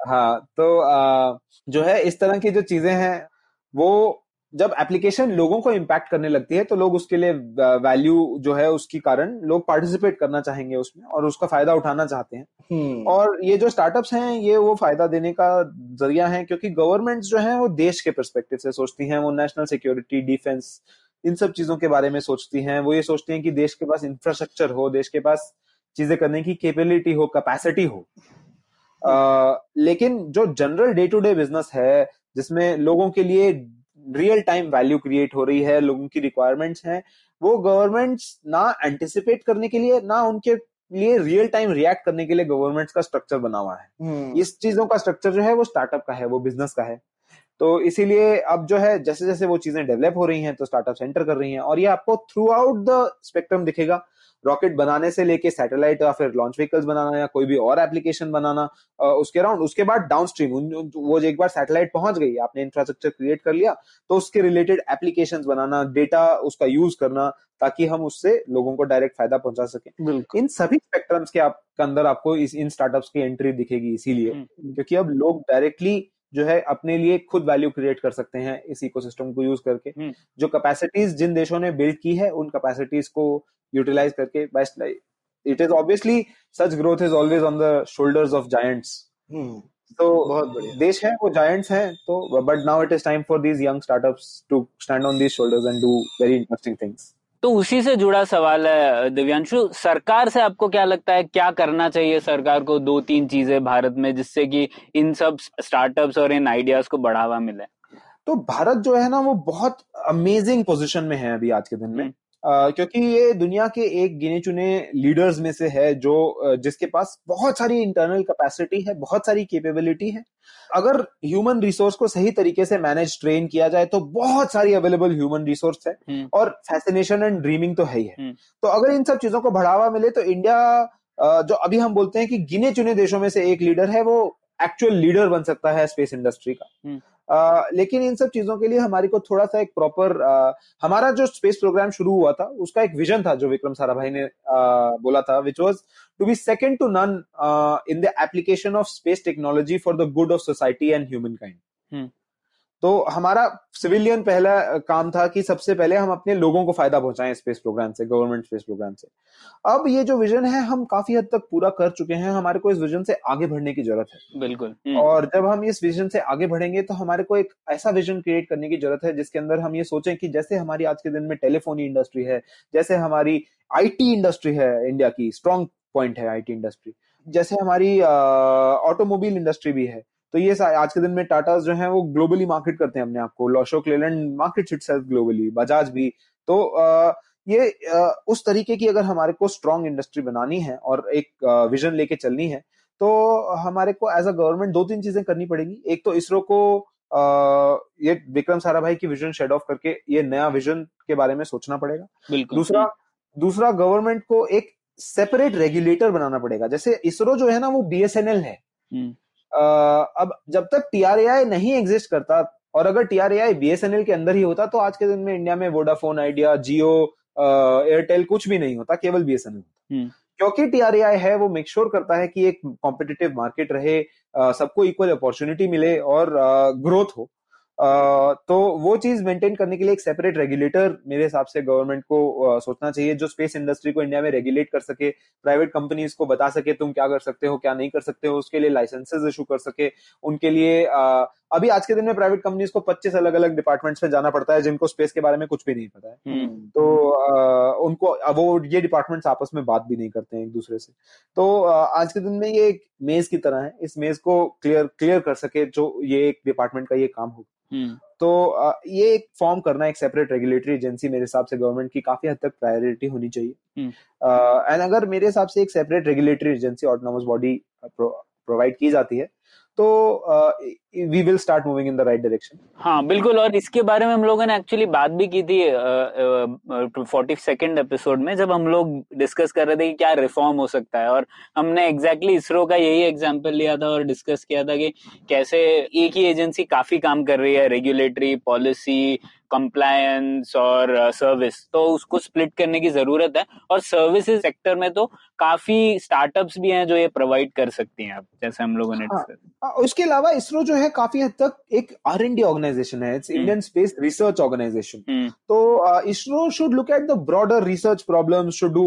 हाँ तो आ, जो है इस तरह की जो चीज़ें हैं वो जब एप्लीकेशन लोगों को इम्पैक्ट करने लगती है तो लोग उसके लिए वैल्यू जो है उसके कारण लोग पार्टिसिपेट करना चाहेंगे उसमें और उसका फ़ायदा उठाना चाहते हैं। हम्म। और ये जो स्टार्टअप्स हैं ये वो फ़ायदा देने का ज़रिया है क्योंकि गवर्नमेंट जो है वो देश के परस्पेक्टिव से सोचती है वो नेशनल सिक्योरिटी डिफेंस इन सब चीज़ों के बारे में सोचती हैं। वो ये सोचती हैं कि देश के पास इंफ्रास्ट्रक्चर हो देश के पास चीज़ें करने की कैपेबिलिटी हो कैपेसिटी हो। आ, लेकिन जो general day to day business है जिसमें लोगों के लिए रियल टाइम वैल्यू क्रिएट हो रही है लोगों की रिक्वायरमेंट्स हैं वो गवर्नमेंट्स ना एंटिसिपेट करने के लिए ना उनके लिए रियल टाइम रिएक्ट करने के लिए गवर्नमेंट का स्ट्रक्चर बना हुआ है। hmm. इस चीज़ों का स्ट्रक्चर जो है वो स्टार्टअप का है वो बिज़नेस का है। तो इसीलिए अब जो है जैसे जैसे वो चीज़ें डेवलप हो रही हैं तो स्टार्टअप सेंटर कर रही हैं और ये आपको थ्रू आउट द स्पेक्ट्रम दिखेगा। रॉकेट बनाने से लेके सैटेलाइट या फिर लॉन्च व्हीकल्स बनाना या कोई भी और एप्लीकेशन बनाना उसके अराउंड उसके बाद डाउन स्ट्रीम वो एक बार सैटेलाइट पहुँच गई आपने इंफ्रास्ट्रक्चर क्रिएट कर लिया तो उसके रिलेटेड एप्लीकेशन बनाना डेटा उसका यूज़ करना ताकि हम उससे लोगों को डायरेक्ट फ़ायदा पहुँचा सके इन सभी स्पेक्ट्रम्स के आप अंदर आपको इस इन स्टार्टअप्स की एंट्री दिखेगी इसीलिए हम्म। क्योंकि अब लोग डायरेक्टली जो है अपने लिए खुद वैल्यू क्रिएट कर सकते हैं इस इकोसिस्टम को यूज़ करके। हम्म। जो कैपेसिटीज जिन देशों ने बिल्ड की है उन कैपेसिटीज को यूटिलाइज करके best it is obviously such growth is always on the shoulders of giants तो बहुत बढ़िया। देश है वो जायंट्स हैं तो but now it is time for these young startups to stand on these shoulders and do very interesting things तो उसी से जुड़ा सवाल है दिव्यांशु। सरकार से आपको क्या लगता है क्या करना चाहिए सरकार को दो तीन चीज़ें भारत में जिससे कि इन सब स्टार्टअप्स और इन आइडियाज़ को बढ़ावा मिले? तो भारत जो है ना वो बहुत अमेजिंग पोजीशन में है अभी आज के दिन में। क्योंकि ये दुनिया के एक गिने चुने लीडर्स में से है जो जिसके पास बहुत सारी इंटरनल कैपेसिटी है बहुत सारी कैपेबिलिटी है अगर ह्यूमन रिसोर्स को सही तरीके से मैनेज ट्रेन किया जाए तो बहुत सारी अवेलेबल ह्यूमन रिसोर्स है हम्म। और फैसिनेशन एंड ड्रीमिंग तो है ही है हम्म। तो अगर इन सब चीज़ों को बढ़ावा मिले तो इंडिया जो अभी हम बोलते हैं कि गिने चुने देशों में से एक लीडर है वो एक्चुअल लीडर बन सकता है स्पेस इंडस्ट्री का हम्म। लेकिन इन सब चीज़ों के लिए हमारी को थोड़ा सा एक प्रॉपर हमारा जो स्पेस प्रोग्राम शुरू हुआ था उसका एक विजन था जो विक्रम सारा भाई ने आ, बोला था which was to be second to none in the application of space technology for the good of society and humankind तो हमारा सिविलियन पहला काम था कि सबसे पहले हम अपने लोगों को फ़ायदा पहुंचाएँ स्पेस प्रोग्राम से गवर्नमेंट स्पेस प्रोग्राम से। अब ये जो विजन है हम काफ़ी हद तक पूरा कर चुके हैं। हमारे को इस विजन से आगे बढ़ने की ज़रूरत है। बिल्कुल। हम्म। और जब हम इस विजन से आगे बढ़ेंगे तो हमारे को एक ऐसा विजन क्रिएट करने की ज़रूरत है जिसके अंदर हम ये सोचें कि जैसे हमारी आज के दिन में टेलीफोनी इंडस्ट्री है जैसे हमारी आईटी इंडस्ट्री है इंडिया की स्ट्रॉन्ग पॉइंट है आईटी इंडस्ट्री जैसे हमारी ऑटोमोबाइल इंडस्ट्री भी है। तो ये आज के दिन में टाटा जो है वो ग्लोबली मार्केट करते हैं अपने आप को। Ashok Leyland market itself globally Bajaj भी। तो आ, ये आ, उस तरीके की अगर हमारे को स्ट्रॉन्ग इंडस्ट्री बनानी है और एक विजन लेके चलनी है तो हमारे को एज अ गवर्नमेंट दो तीन चीज़ें करनी पड़ेगी। एक तो इसरो को आ, ये विक्रम साराभाई की विजन शेड ऑफ़ करके ये नया विजन के बारे में सोचना पड़ेगा। दूसरा दूसरा गवर्नमेंट को एक सेपरेट रेगुलेटर बनाना पड़ेगा। जैसे इसरो जो है ना वो बीएसएनएल है। हम्म। अब जब तक टीआरएआई नहीं एग्जिस्ट करता और अगर टीआरएआई बीएसएनएल के अंदर ही होता तो आज के दिन में इंडिया में वोडाफोन आइडिया जियो एयरटेल कुछ भी नहीं होता केवल बीएसएनएल होता हम्म। क्योंकि टीआरएआई है वो मेक श्योर करता है कि एक कॉम्पिटेटिव मार्केट रहे सबको इक्वल अपॉर्चुनिटी मिले और ग्रोथ हो तो वो चीज़ मेंटेन करने के लिए एक सेपरेट रेगुलेटर मेरे हिसाब से गवर्नमेंट को सोचना चाहिए, जो स्पेस इंडस्ट्री को इंडिया में रेगुलेट कर सके प्राइवेट कंपनीज़ को बता सके, तुम क्या कर सकते हो, क्या नहीं कर सकते हो, उसके लिए लाइसेंसेज इशू कर सके, उनके लिए अभी आज के दिन में प्राइवेट कंपनीज़ को 25 अलग अलग डिपार्टमेंट्स में जाना पड़ता है जिनको स्पेस के बारे में कुछ भी नहीं पता है। हम्म, तो आ, उनको वो ये डिपार्टमेंट्स आपस में बात भी नहीं करते हैं एक दूसरे से। तो आ, आज के दिन में ये एक मेज की तरह है इस मेज को क्लियर क्लियर कर सके जो ये एक डिपार्टमेंट का ये काम हो। हम्म, तो आ, ये एक फॉर्म करना एक सेपरेट रेगुलेटरी एजेंसी मेरे हिसाब से गवर्नमेंट की काफ़ी हद तक प्रायोरिटी होनी चाहिए। हम्म। एंड अगर मेरे हिसाब से एक separate regulatory agency autonomous body provide की जाती है तो we will start moving in the right direction हाँ बिल्कुल, और इसके बारे में हम लोगों ने एक्चुअली बात भी की थी फोर्टी सेकेंड एपिसोड में, जब हम लोग डिस्कस कर रहे थे कि क्या रिफॉर्म हो सकता है, और हमने एग्जैक्टली exactly इसरो का यही एग्ज़ाम्पल लिया था और डिस्कस किया था कि कैसे एक ही एजेंसी काफ़ी काम कर रही है रेगुलेटरी पॉलिसी कंप्लायंस और सर्विस तो उसको स्प्लिट करने की ज़रूरत है और सर्विसेज़ सेक्टर में तो काफ़ी स्टार्टअप्स भी हैं जो ये प्रोवाइड कर सकती हैं अब जैसे हम लोगों ने हाँ। उसके अलावा इसरो जो है काफ़ी हद तक एक आर एन डी ऑर्गेनाइजेशन है. It's. Indian Space Research Organisation तो ISRO should look at the broader research problem should do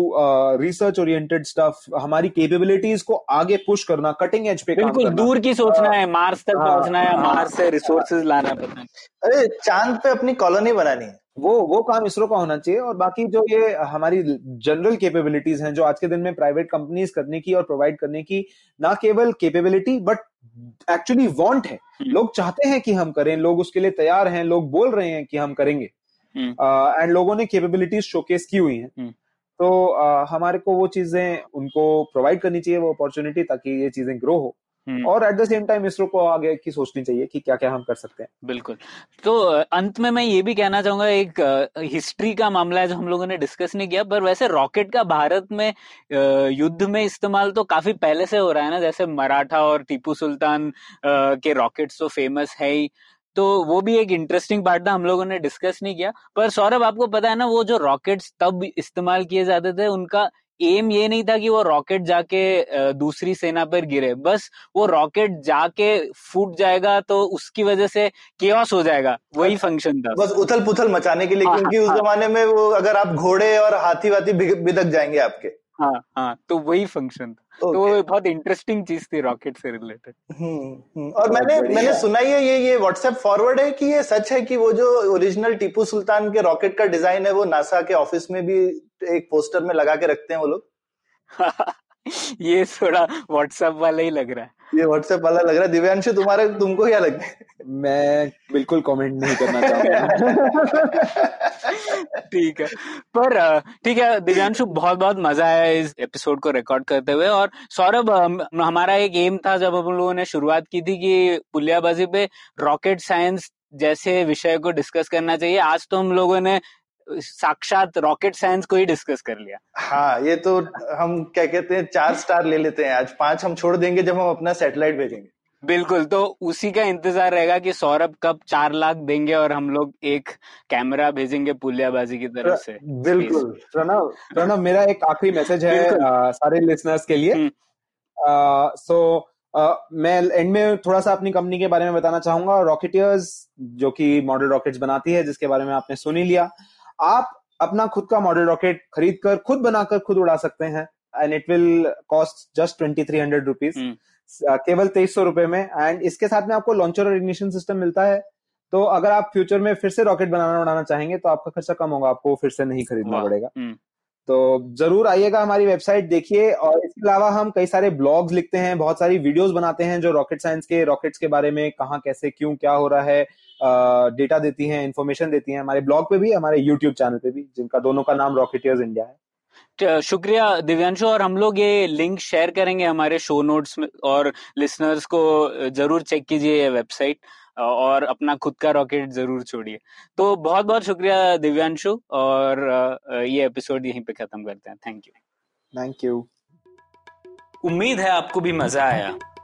research oriented stuff हमारी केपेबिलिटीज को आगे पुश करना कटिंग एज पे बिल्कुल दूर की सोचना है मार्स तक हाँ, पहुँचना है हाँ, मार्स से रिसोर्सेज लाना पता है। अरे चाँद पे अपनी कॉलोनी बनानी है वो वो काम इसरो का होना चाहिए और बाकी जो ये हमारी जनरल कैपेबिलिटीज हैं जो आज के दिन में प्राइवेट कंपनीज़ करने की और प्रोवाइड करने की ना केवल कैपेबिलिटी बट एक्चुअली वांट है हम्म। लोग चाहते हैं कि हम करें लोग उसके लिए तैयार हैं लोग बोल रहे हैं कि हम करेंगे हम्म, एंड लोगों ने कैपेबिलिटीज शोकेस की हुई हैं हम्म। तो uh, हमारे को वो चीज़ें उनको प्रोवाइड करनी चाहिए वो अपॉर्चुनिटी ताकि ये चीज़ें ग्रो हो। और at the same time ISRO को आगे की सोचनी चाहिए कि क्या क्या हम कर सकते हैं। बिल्कुल। तो अंत में मैं ये भी कहना चाहूँगा एक हिस्ट्री का मामला है जो हम लोगों ने डिस्कस नहीं किया पर वैसे रॉकेट का भारत में युद्ध में इस्तेमाल तो काफ़ी पहले से हो रहा है ना जैसे मराठा और टीपू सुल्तान के रॉकेट्स तो फ़ेमस है ही। तो वो भी एक इंटरेस्टिंग पार्ट था हम लोगों ने डिस्कस नहीं किया। पर सौरभ आपको पता है ना वो जो रॉकेट्स तब इस्तेमाल किए जाते थे उनका एम ये नहीं था कि वो रॉकेट जाके दूसरी सेना पर गिरे। बस वो रॉकेट जाके फूट जाएगा तो उसकी वजह से केस हो जाएगा। वही फ़ंक्शन था। बस उथल पुथल मचाने के लिए हाँ, क्योंकि उस हाँ। जमाने में वो अगर आप घोड़े और हाथी वाथी बिदक जाएँगे आपके। हाँ हाँ तो वही फ़ंक्शन था। तो वो बहुत इंटरेस्टिंग चीज़ थी रॉकेट से रिलेटेड हम्म, हम्म। और मैंने मैंने सुना ही है ये ये व्हाट्सएप फॉरवर्ड है कि ये सच है कि वो जो ओरिजिनल टीपू सुल्तान के रॉकेट का डिज़ाइन है वो नासा के ऑफ़िस में भी एक पोस्टर में लगा के रखते हैं वो लोग? (laughs) ये थोड़ा व्हाट्सएप वाला ही लग रहा है। ये व्हाट्सएप वाला लग रहा है। दिव्यांशु तुम्हारे तुमको क्या लगता है मैं बिल्कुल कमेंट नहीं करना चाहूँगा। (laughs) ठीक है। पर ठीक है दिव्यांशु बहुत बहुत मज़ा आया इस एपिसोड को रिकॉर्ड करते हुए। और सौरभ हमारा एक एम था जब हम लोगों ने शुरुआत की थी कि पुलियाबाजी पे रॉकेट साइंस जैसे विषय को डिस्कस करना चाहिए। आज तो हम लोगों ने साक्षात रॉकेट साइंस को ही डिस्कस कर लिया। हाँ ये तो हम क्या कहते हैं चार स्टार ले लेते हैं। आज पाँच हम छोड़ देंगे जब हम अपना सैटेलाइट भेजेंगे। बिल्कुल तो उसी का इंतज़ार रहेगा कि सौरभ कब चार लाख देंगे और हम लोग एक कैमरा भेजेंगे पुलियाबाजी की तरफ़ से। बिल्कुल। प्रणव प्रणव मेरा एक आखिरी मैसेज है। अ, सारे लिसनर्स के लिए। हम्म। सो मैं एंड में थोड़ा सा अपनी कंपनी के बारे में बताना चाहूँगा। रॉकेटियर्स जो कि मॉडल रॉकेट्स बनाती है जिसके बारे में आपने सुनी लिया। आप अपना खुद का मॉडल रॉकेट खरीद कर खुद बनाकर खुद उड़ा सकते हैं and it will cost just twenty three hundred rupees. केवल तेईस सौ रुपए में एंड इसके साथ में आपको लॉन्चर और इग्निशन सिस्टम मिलता है तो अगर आप फ्यूचर में फिर से रॉकेट बनाना उड़ाना चाहेंगे तो आपका खर्चा कम होगा आपको फिर से नहीं खरीदना पड़ेगा हम्म। तो ज़रूर आइएगा हमारी वेबसाइट देखिए और इसके अलावा हम कई सारे ब्लॉग्स लिखते हैं बहुत सारी वीडियोस बनाते हैं जो रॉकेट साइंस के रॉकेट्स के बारे में कहाँ कैसे क्यों क्या हो रहा है डेटा देती हैं इन्फॉर्मेशन देती हैं हमारे ब्लॉग पे भी हमारे यूट्यूब चैनल पे भी जिनका दोनों का नाम रॉकेटियर्स इंडिया है। शुक्रिया दिव्यांशु और हम लोग ये लिंक शेयर करेंगे हमारे शो नोट्स में और लिसनर्स को ज़रूर चेक कीजिए ये वेबसाइट और अपना खुद का रॉकेट ज़रूर छोड़िए। तो बहुत बहुत शुक्रिया दिव्यांशु और ये एपिसोड यहीं पे खत्म करते हैं। थैंक यू थैंक यू उम्मीद है आपको भी मज़ा आया।